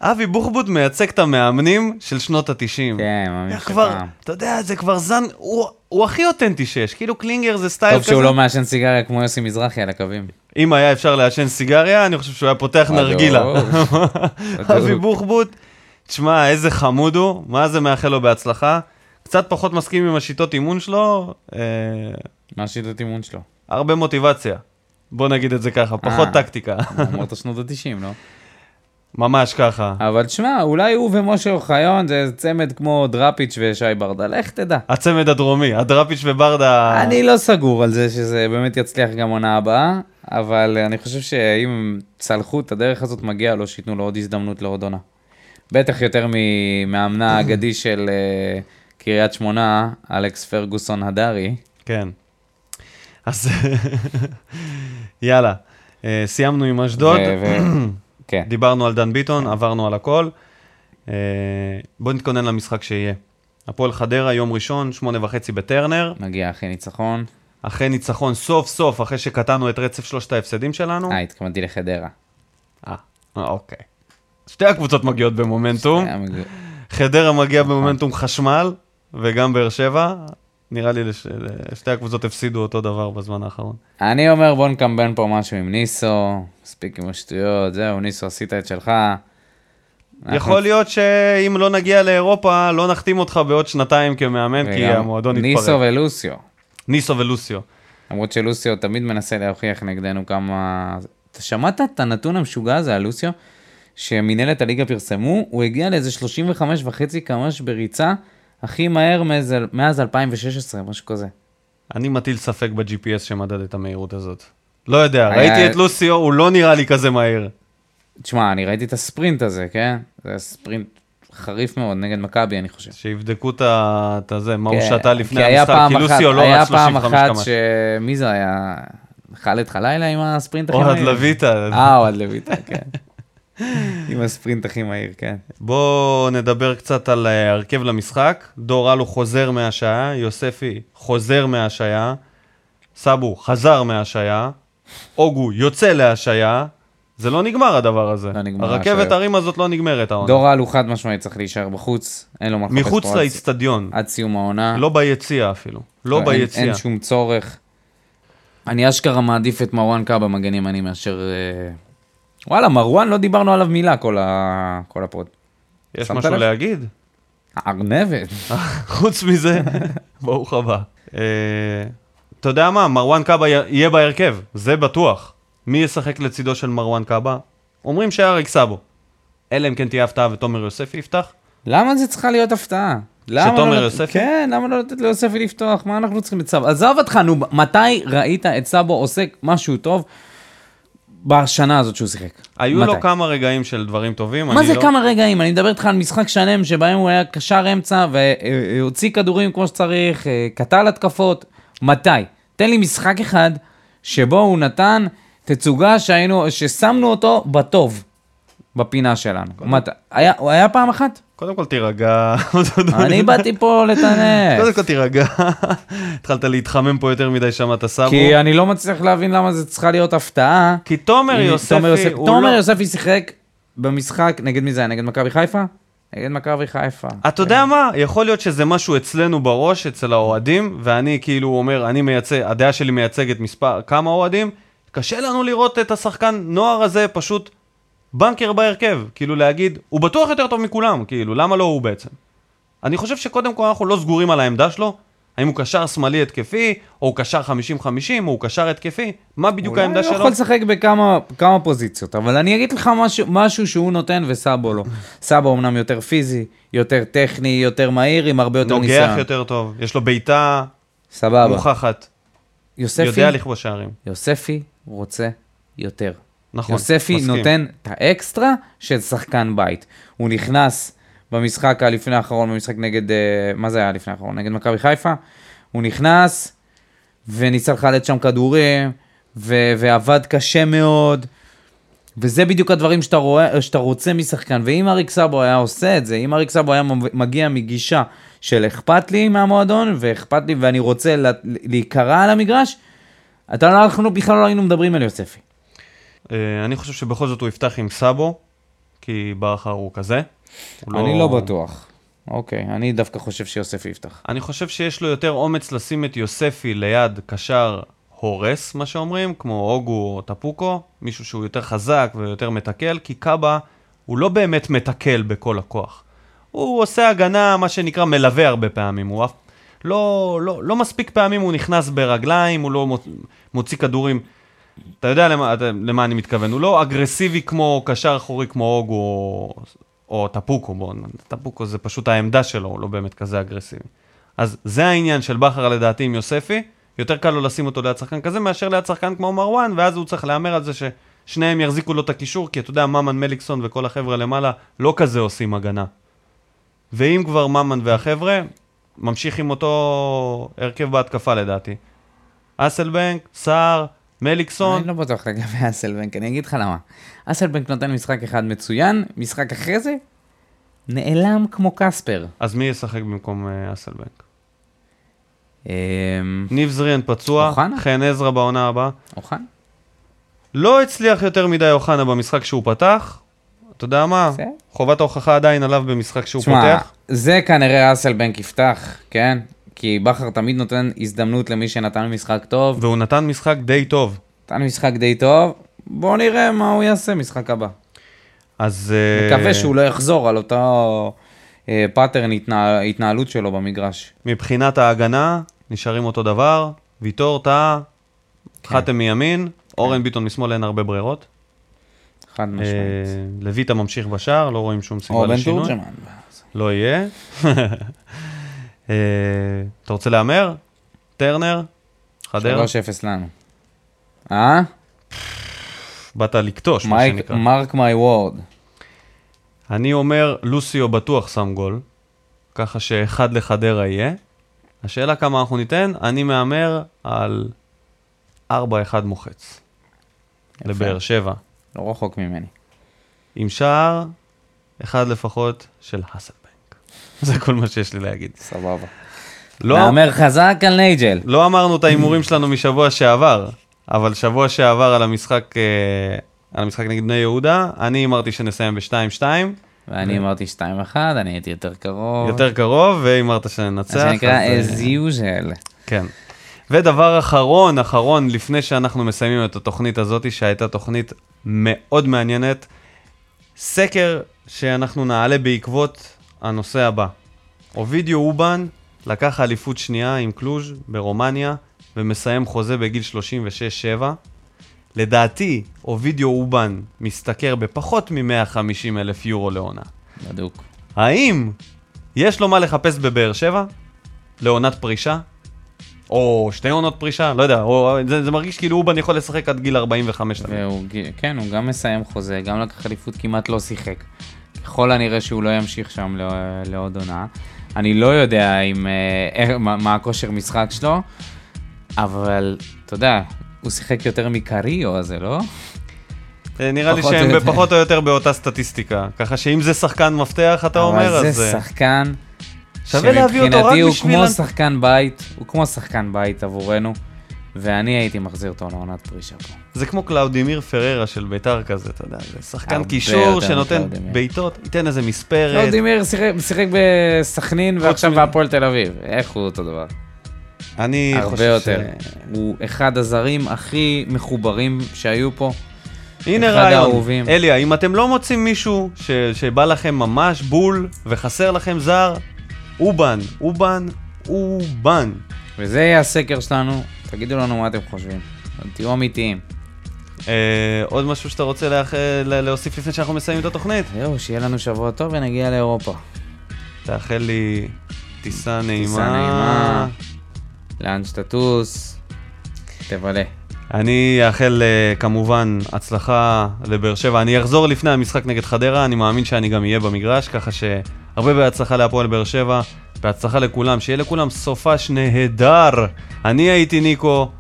אבי בוחבוט מייצג את המאמנים של שנות התשעים. כן, מאמין שפעם. אתה יודע, זה כבר זן, הוא, הוא הכי אותנטי שיש, כאילו קלינגר זה סטייל טוב כזה. שהוא לא מעשן סיגריה כמו יוסי מזרחי על הקווים. אם היה אפשר לעשן סיגריה, אני חושב שהוא היה פותח נרגילה. אבי בוחבוט, תשמע, איזה חמוד הוא, מה זה מאחל לו בהצלחה. קצת פחות מסכים עם השיטות אימון שלו, אה, מה השיטות אימון שלו? הרבה מוטיבציה. בוא נגיד את זה ככה, פחות אה. טקטיקה. אמרת שנות ה-90, לא? ממש ככה. אבל תשמע, אולי הוא ומשה אוחיון זה צמד כמו דראפיץ' ושי ברדה, לך תדע. הצמד הדרומי, הדראפיץ' וברדה. אני לא סגור על זה שזה באמת יצליח גם עונה הבאה, אבל אני חושב שאם צלחו את הדרך הזאת, מגיע לו שייתנו לו עוד הזדמנות לעוד עונה. בטח יותר ממאמנה האגדי של אה, קריית שמונה, אלכס פרגוסון הדרי. כן. אז יאללה, אה, סיימנו עם אשדוד, כן, דיברנו על דן ביטון, עברנו על הכל. אה, בוא נתכונן למשחק שיהיה. הפועל חדרה, יום ראשון, שמונה וחצי בטרנר. מגיע אחרי ניצחון. אחרי ניצחון סוף סוף, אחרי שקטענו את רצף שלושת ההפסדים שלנו. אה, התכוונתי לחדרה. אה, אוקיי. שתי הקבוצות מגיעות במומנטום. חדרה מגיע. במומנטום חשמל, וגם באר שבע. נראה לי לש... שתי הקבוצות הפסידו אותו דבר בזמן האחרון. אני אומר בוא נקמבן פה משהו עם ניסו, מספיק עם השטויות, זהו, ניסו עשית את שלך. אנחנו- יכול להיות שאם לא נגיע לאירופה, לא נחתים אותך בעוד שנתיים כמאמן, כי המועדון ניסו יתפרק. ולוסיו. ניסו ולוסיו. למרות שלוסיו תמיד מנסה להוכיח נגדנו כמה... אתה שמעת את הנתון המשוגע הזה על לוסיו? שמינהלת הליגה פרסמו, הוא הגיע לאיזה 35 וחצי קמ"ש בריצה, הכי מהר מאז, מאז 2016, משהו כזה. אני מטיל ספק ב-GPS שמדד את המהירות הזאת. לא יודע, היה- ראיתי את לוסיו, הוא לא נראה לי כזה מהיר. תשמע, אני ראיתי את הספרינט הזה, כן? זה ספרינט חריף מאוד נגד מכבי, אני חושב. שיבדקו את את הזה, מה הוא כן, שתה לפני כי היה המשחק, פעם כי אחת- לוסיו לא היה רץ פעם 35 אחת קמ"ש. ש... מי זה היה? חאלד חלילה עם הספרינט הכי אוהד מהיר? לויטה. אה, אוהד לויטה, כן. עם הספרינט הכי מהיר, כן. בואו נדבר קצת על אה, הרכב למשחק. דור אלו חוזר מהשעיה, יוספי חוזר מהשעיה, סאבו חזר מהשעיה, אוגו יוצא להשעיה. זה לא נגמר הדבר הזה. לא נגמר הרכבת ההשעיות. הרים הזאת לא נגמרת העונה. דור אלו חד משמעית צריך להישאר בחוץ, אין לו מה לחפש מחוץ פה עד- לאיצטדיון, עד סיום העונה. לא ביציע אפילו. לא ביציע. אין שום צורך. אני אשכרה מעדיף את מרואן קאבה מגן ימני מאשר... וואלה, מרואן לא דיברנו עליו מילה כל ה- כל הפוד. יש משהו לב? להגיד? ארנבת. חוץ מזה, ברוך הבא. אה, אתה יודע מה, מרואן קאבה יהיה בהרכב, זה בטוח. מי ישחק לצידו של מרואן קאבה? אומרים שאריק סאבו. אלא אם כן תהיה הפתעה ותומר יוספי יפתח. למה זה צריכה להיות הפתעה? למה שתומר לא יוספי? כן, למה לא לתת ליוספי לפתוח? מה אנחנו צריכים את סאבו? עזוב אותך, נו, מתי ראית את סאבו עושה משהו טוב בשנה הזאת שהוא שיחק? היו מתי? לו כמה רגעים של דברים טובים. מה זה לא... כמה רגעים? אני מדבר איתך על משחק שלם שבהם הוא היה קשר אמצע והוציא כדורים כמו שצריך, אה, קטל התקפות. מתי? תן לי משחק אחד שבו הוא נתן תצוגה שהיינו, ששמנו אותו בטוב בפינה שלנו. מת... היה, הוא היה פעם אחת? קודם כל תירגע. אני באתי פה לטנף. קודם כל תירגע. התחלת להתחמם פה יותר מדי, שמעת סאבו. כי אני לא מצליח להבין למה זה צריכה להיות הפתעה. כי תומר יוספי, תומר הוא תומר לא... יוספי שיחק במשחק, נגד מי זה היה? נגד מכבי חיפה? נגד מכבי חיפה. אתה יודע מה? יכול להיות שזה משהו אצלנו בראש, אצל האוהדים, ואני כאילו אומר, אני מייצג, הדעה שלי מייצגת מספר, כמה אוהדים, קשה לנו לראות את השחקן נוער הזה פשוט בנקר בהרכב, כאילו להגיד, הוא בטוח יותר טוב מכולם, כאילו, למה לא הוא בעצם? אני חושב שקודם כל אנחנו לא סגורים על העמדה שלו, האם הוא קשר שמאלי התקפי, או הוא קשר 50-50, או הוא קשר התקפי, מה בדיוק העמדה אולי הוא שלו? יכול לשחק בכמה כמה פוזיציות, אבל אני אגיד לך משהו, משהו שהוא נותן וסאבו לא. סאבו אמנם יותר פיזי, יותר טכני, יותר מהיר, עם הרבה יותר נוגח ניסיון. יותר טוב, יש לו בעיטה סבבה. מוכחת, יוספי, יודע לכבוש שערים. יוספי רוצה יותר. נכון, יוספי מסכים. נותן את האקסטרה של שחקן בית. הוא נכנס במשחק הלפני האחרון, במשחק נגד, אה, מה זה היה לפני האחרון? נגד מכבי חיפה. הוא נכנס וניסה לחלט שם כדורים, ו- ועבד קשה מאוד. וזה בדיוק הדברים שאתה, רואה, שאתה רוצה משחקן, ואם אריק סאבו היה עושה את זה, אם אריק סאבו היה מגיע מגישה של אכפת לי מהמועדון, ואכפת לי ואני רוצה לה- להיקרע על המגרש, אתה לא, אנחנו בכלל לא היינו מדברים על יוספי. אה, אני חושב שבכל זאת הוא יפתח עם סאבו, כי בכר הוא כזה. הוא אני לא בטוח. אוקיי, אני דווקא חושב שיוספי יפתח. אני חושב שיש לו יותר אומץ לשים את יוספי ליד קשר הורס, מה שאומרים, כמו אוגו או טפוקו, מישהו שהוא יותר חזק ויותר מתקל, כי קאבה הוא לא באמת מתקל בכל הכוח. הוא עושה הגנה, מה שנקרא, מלווה הרבה פעמים. הוא אף... לא, לא, לא מספיק פעמים הוא נכנס ברגליים, הוא לא מוצ... מוציא כדורים. אתה יודע למה, למה אני מתכוון, הוא לא אגרסיבי כמו קשר אחורי כמו אוגו או, או טפוקו, בוא, טפוקו זה פשוט העמדה שלו, הוא לא באמת כזה אגרסיבי. אז זה העניין של בכר לדעתי עם יוספי, יותר קל לו לשים אותו ליד שחקן כזה מאשר ליד שחקן כמו מרואן, ואז הוא צריך להמר על זה ששניהם יחזיקו לו את הקישור, כי אתה יודע, ממן מליקסון וכל החבר'ה למעלה לא כזה עושים הגנה. ואם כבר ממן והחבר'ה, ממשיך עם אותו הרכב בהתקפה לדעתי. אסלבנק, סער, מליקסון, אני לא בטוח לגבי אסלבנק, אני אגיד לך למה. אסלבנק נותן משחק אחד מצוין, משחק אחרי זה, נעלם כמו קספר. אז מי ישחק במקום אה, אסלבנק? אמ, ניב זריאן פצוע? חן עזרא בעונה הבאה. אוחנה? לא הצליח יותר מדי אוחנה במשחק שהוא פתח. אתה יודע מה? חובת ההוכחה עדיין עליו במשחק שהוא תשמע, פותח. זה כנראה אסלבנק יפתח, כן? כי בכר תמיד נותן הזדמנות למי שנתן משחק טוב. והוא נתן משחק די טוב. נתן משחק די טוב, בואו נראה מה הוא יעשה משחק הבא. אז... אה, מקווה שהוא לא יחזור על אותו אה, pattern התנהל, התנהלות שלו במגרש. מבחינת ההגנה, נשארים אותו דבר. ויטור טעה, כן. חתם מימין, אורן ביטון משמאל אין הרבה ברירות. חד משמעית. אה, לויטה ממשיך בשער, לא רואים שום סיבה או בן לשינוי. תורג'מן. לא יהיה. אה, אתה רוצה להמר? טרנר? חדרה? 3-0 לנו. אה? באת לקטוש, מה שנקרא. מרק מי וורד. אני אומר, לוסיו בטוח שם גול, ככה שאחד לחדרה יהיה. השאלה כמה אנחנו ניתן, אני מהמר על 4-1 מוחץ. יפה. לבאר שבע. לא רחוק ממני. עם שער, אחד לפחות של האסלבנק. זה כל מה שיש לי להגיד. סבבה. לא, מהמר חזק על נייג'ל. לא אמרנו את ההימורים שלנו משבוע שעבר, אבל שבוע שעבר על המשחק, אה, על המשחק נגד בני יהודה, אני הימרתי שנסיים ב-2-2, ואני אמרתי 2-1, אני הייתי יותר קרוב. יותר קרוב, והימרת שננצח. מה שנקרא אז, as אה, usual. כן. ודבר אחרון, אחרון, לפני שאנחנו מסיימים את התוכנית הזאת, שהייתה תוכנית מאוד מעניינת, סקר שאנחנו נעלה בעקבות הנושא הבא. אובידיו אובן לקח אליפות שנייה עם קלוז' ברומניה, ומסיים חוזה בגיל 36-7. לדעתי, אובידיו אובן משתכר בפחות מ-150 אלף יורו לעונה. בדוק. האם יש לו מה לחפש בבאר שבע? לעונת פרישה? או שתי עונות פרישה? לא יודע, או, זה, זה מרגיש כאילו אובן יכול לשחק עד גיל 45. תמיד. והוא, כן, הוא גם מסיים חוזה, גם לקח אליפות, כמעט לא שיחק. ככל הנראה שהוא לא ימשיך שם לא, לעוד עונה. אני לא יודע אם, אה, מה, מה הכושר משחק שלו, אבל אתה יודע, הוא שיחק יותר מקריו הזה, לא? אה, נראה לי שהם יותר. פחות או יותר באותה סטטיסטיקה. ככה שאם זה שחקן מפתח, אתה אומר, אבל אז... זה אה, שחקן שווה להביא אותו רק שמבחינתי הוא כמו שחקן בית, הוא כמו שחקן בית עבורנו. ואני הייתי מחזיר אותו לעונת פרישה פה. זה כמו קלאודימיר פררה של ביתר כזה, אתה יודע, זה שחקן הרבה קישור יותר שנותן. בעיטות, ייתן איזה מספרת. קלאודימיר שיחק- בסכנין ועכשיו בהפועל תל אביב. איך הוא אותו דבר? אני הרבה חושב יותר. ש... הוא אחד הזרים הכי מחוברים שהיו פה. הנה רעיון. אליה, אם אתם לא מוצאים מישהו ש... שבא לכם ממש בול וחסר לכם זר, הובן, הובן, הובן. וזה יהיה הסקר שלנו, תגידו לנו מה אתם חושבים. תהיו אמיתיים. אה, עוד משהו שאתה רוצה. ל- להוסיף לפני שאנחנו מסיימים את התוכנית? זהו, שיהיה לנו שבוע טוב ונגיע לאירופה. תאחל לי טיסה נעימה. טיסה נעימה. לאן שתטוס, תבלה. אני אאחל אה, כמובן הצלחה לבאר שבע. אני אחזור לפני המשחק נגד חדרה, אני מאמין שאני גם אהיה במגרש, ככה שהרבה בהצלחה להפועל באר שבע, בהצלחה לכולם, שיהיה לכולם סופש נהדר. אני הייתי ניקו,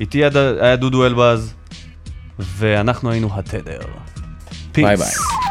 איתי היה דודו אלבז, ואנחנו היינו התדר. Peace. ביי ביי.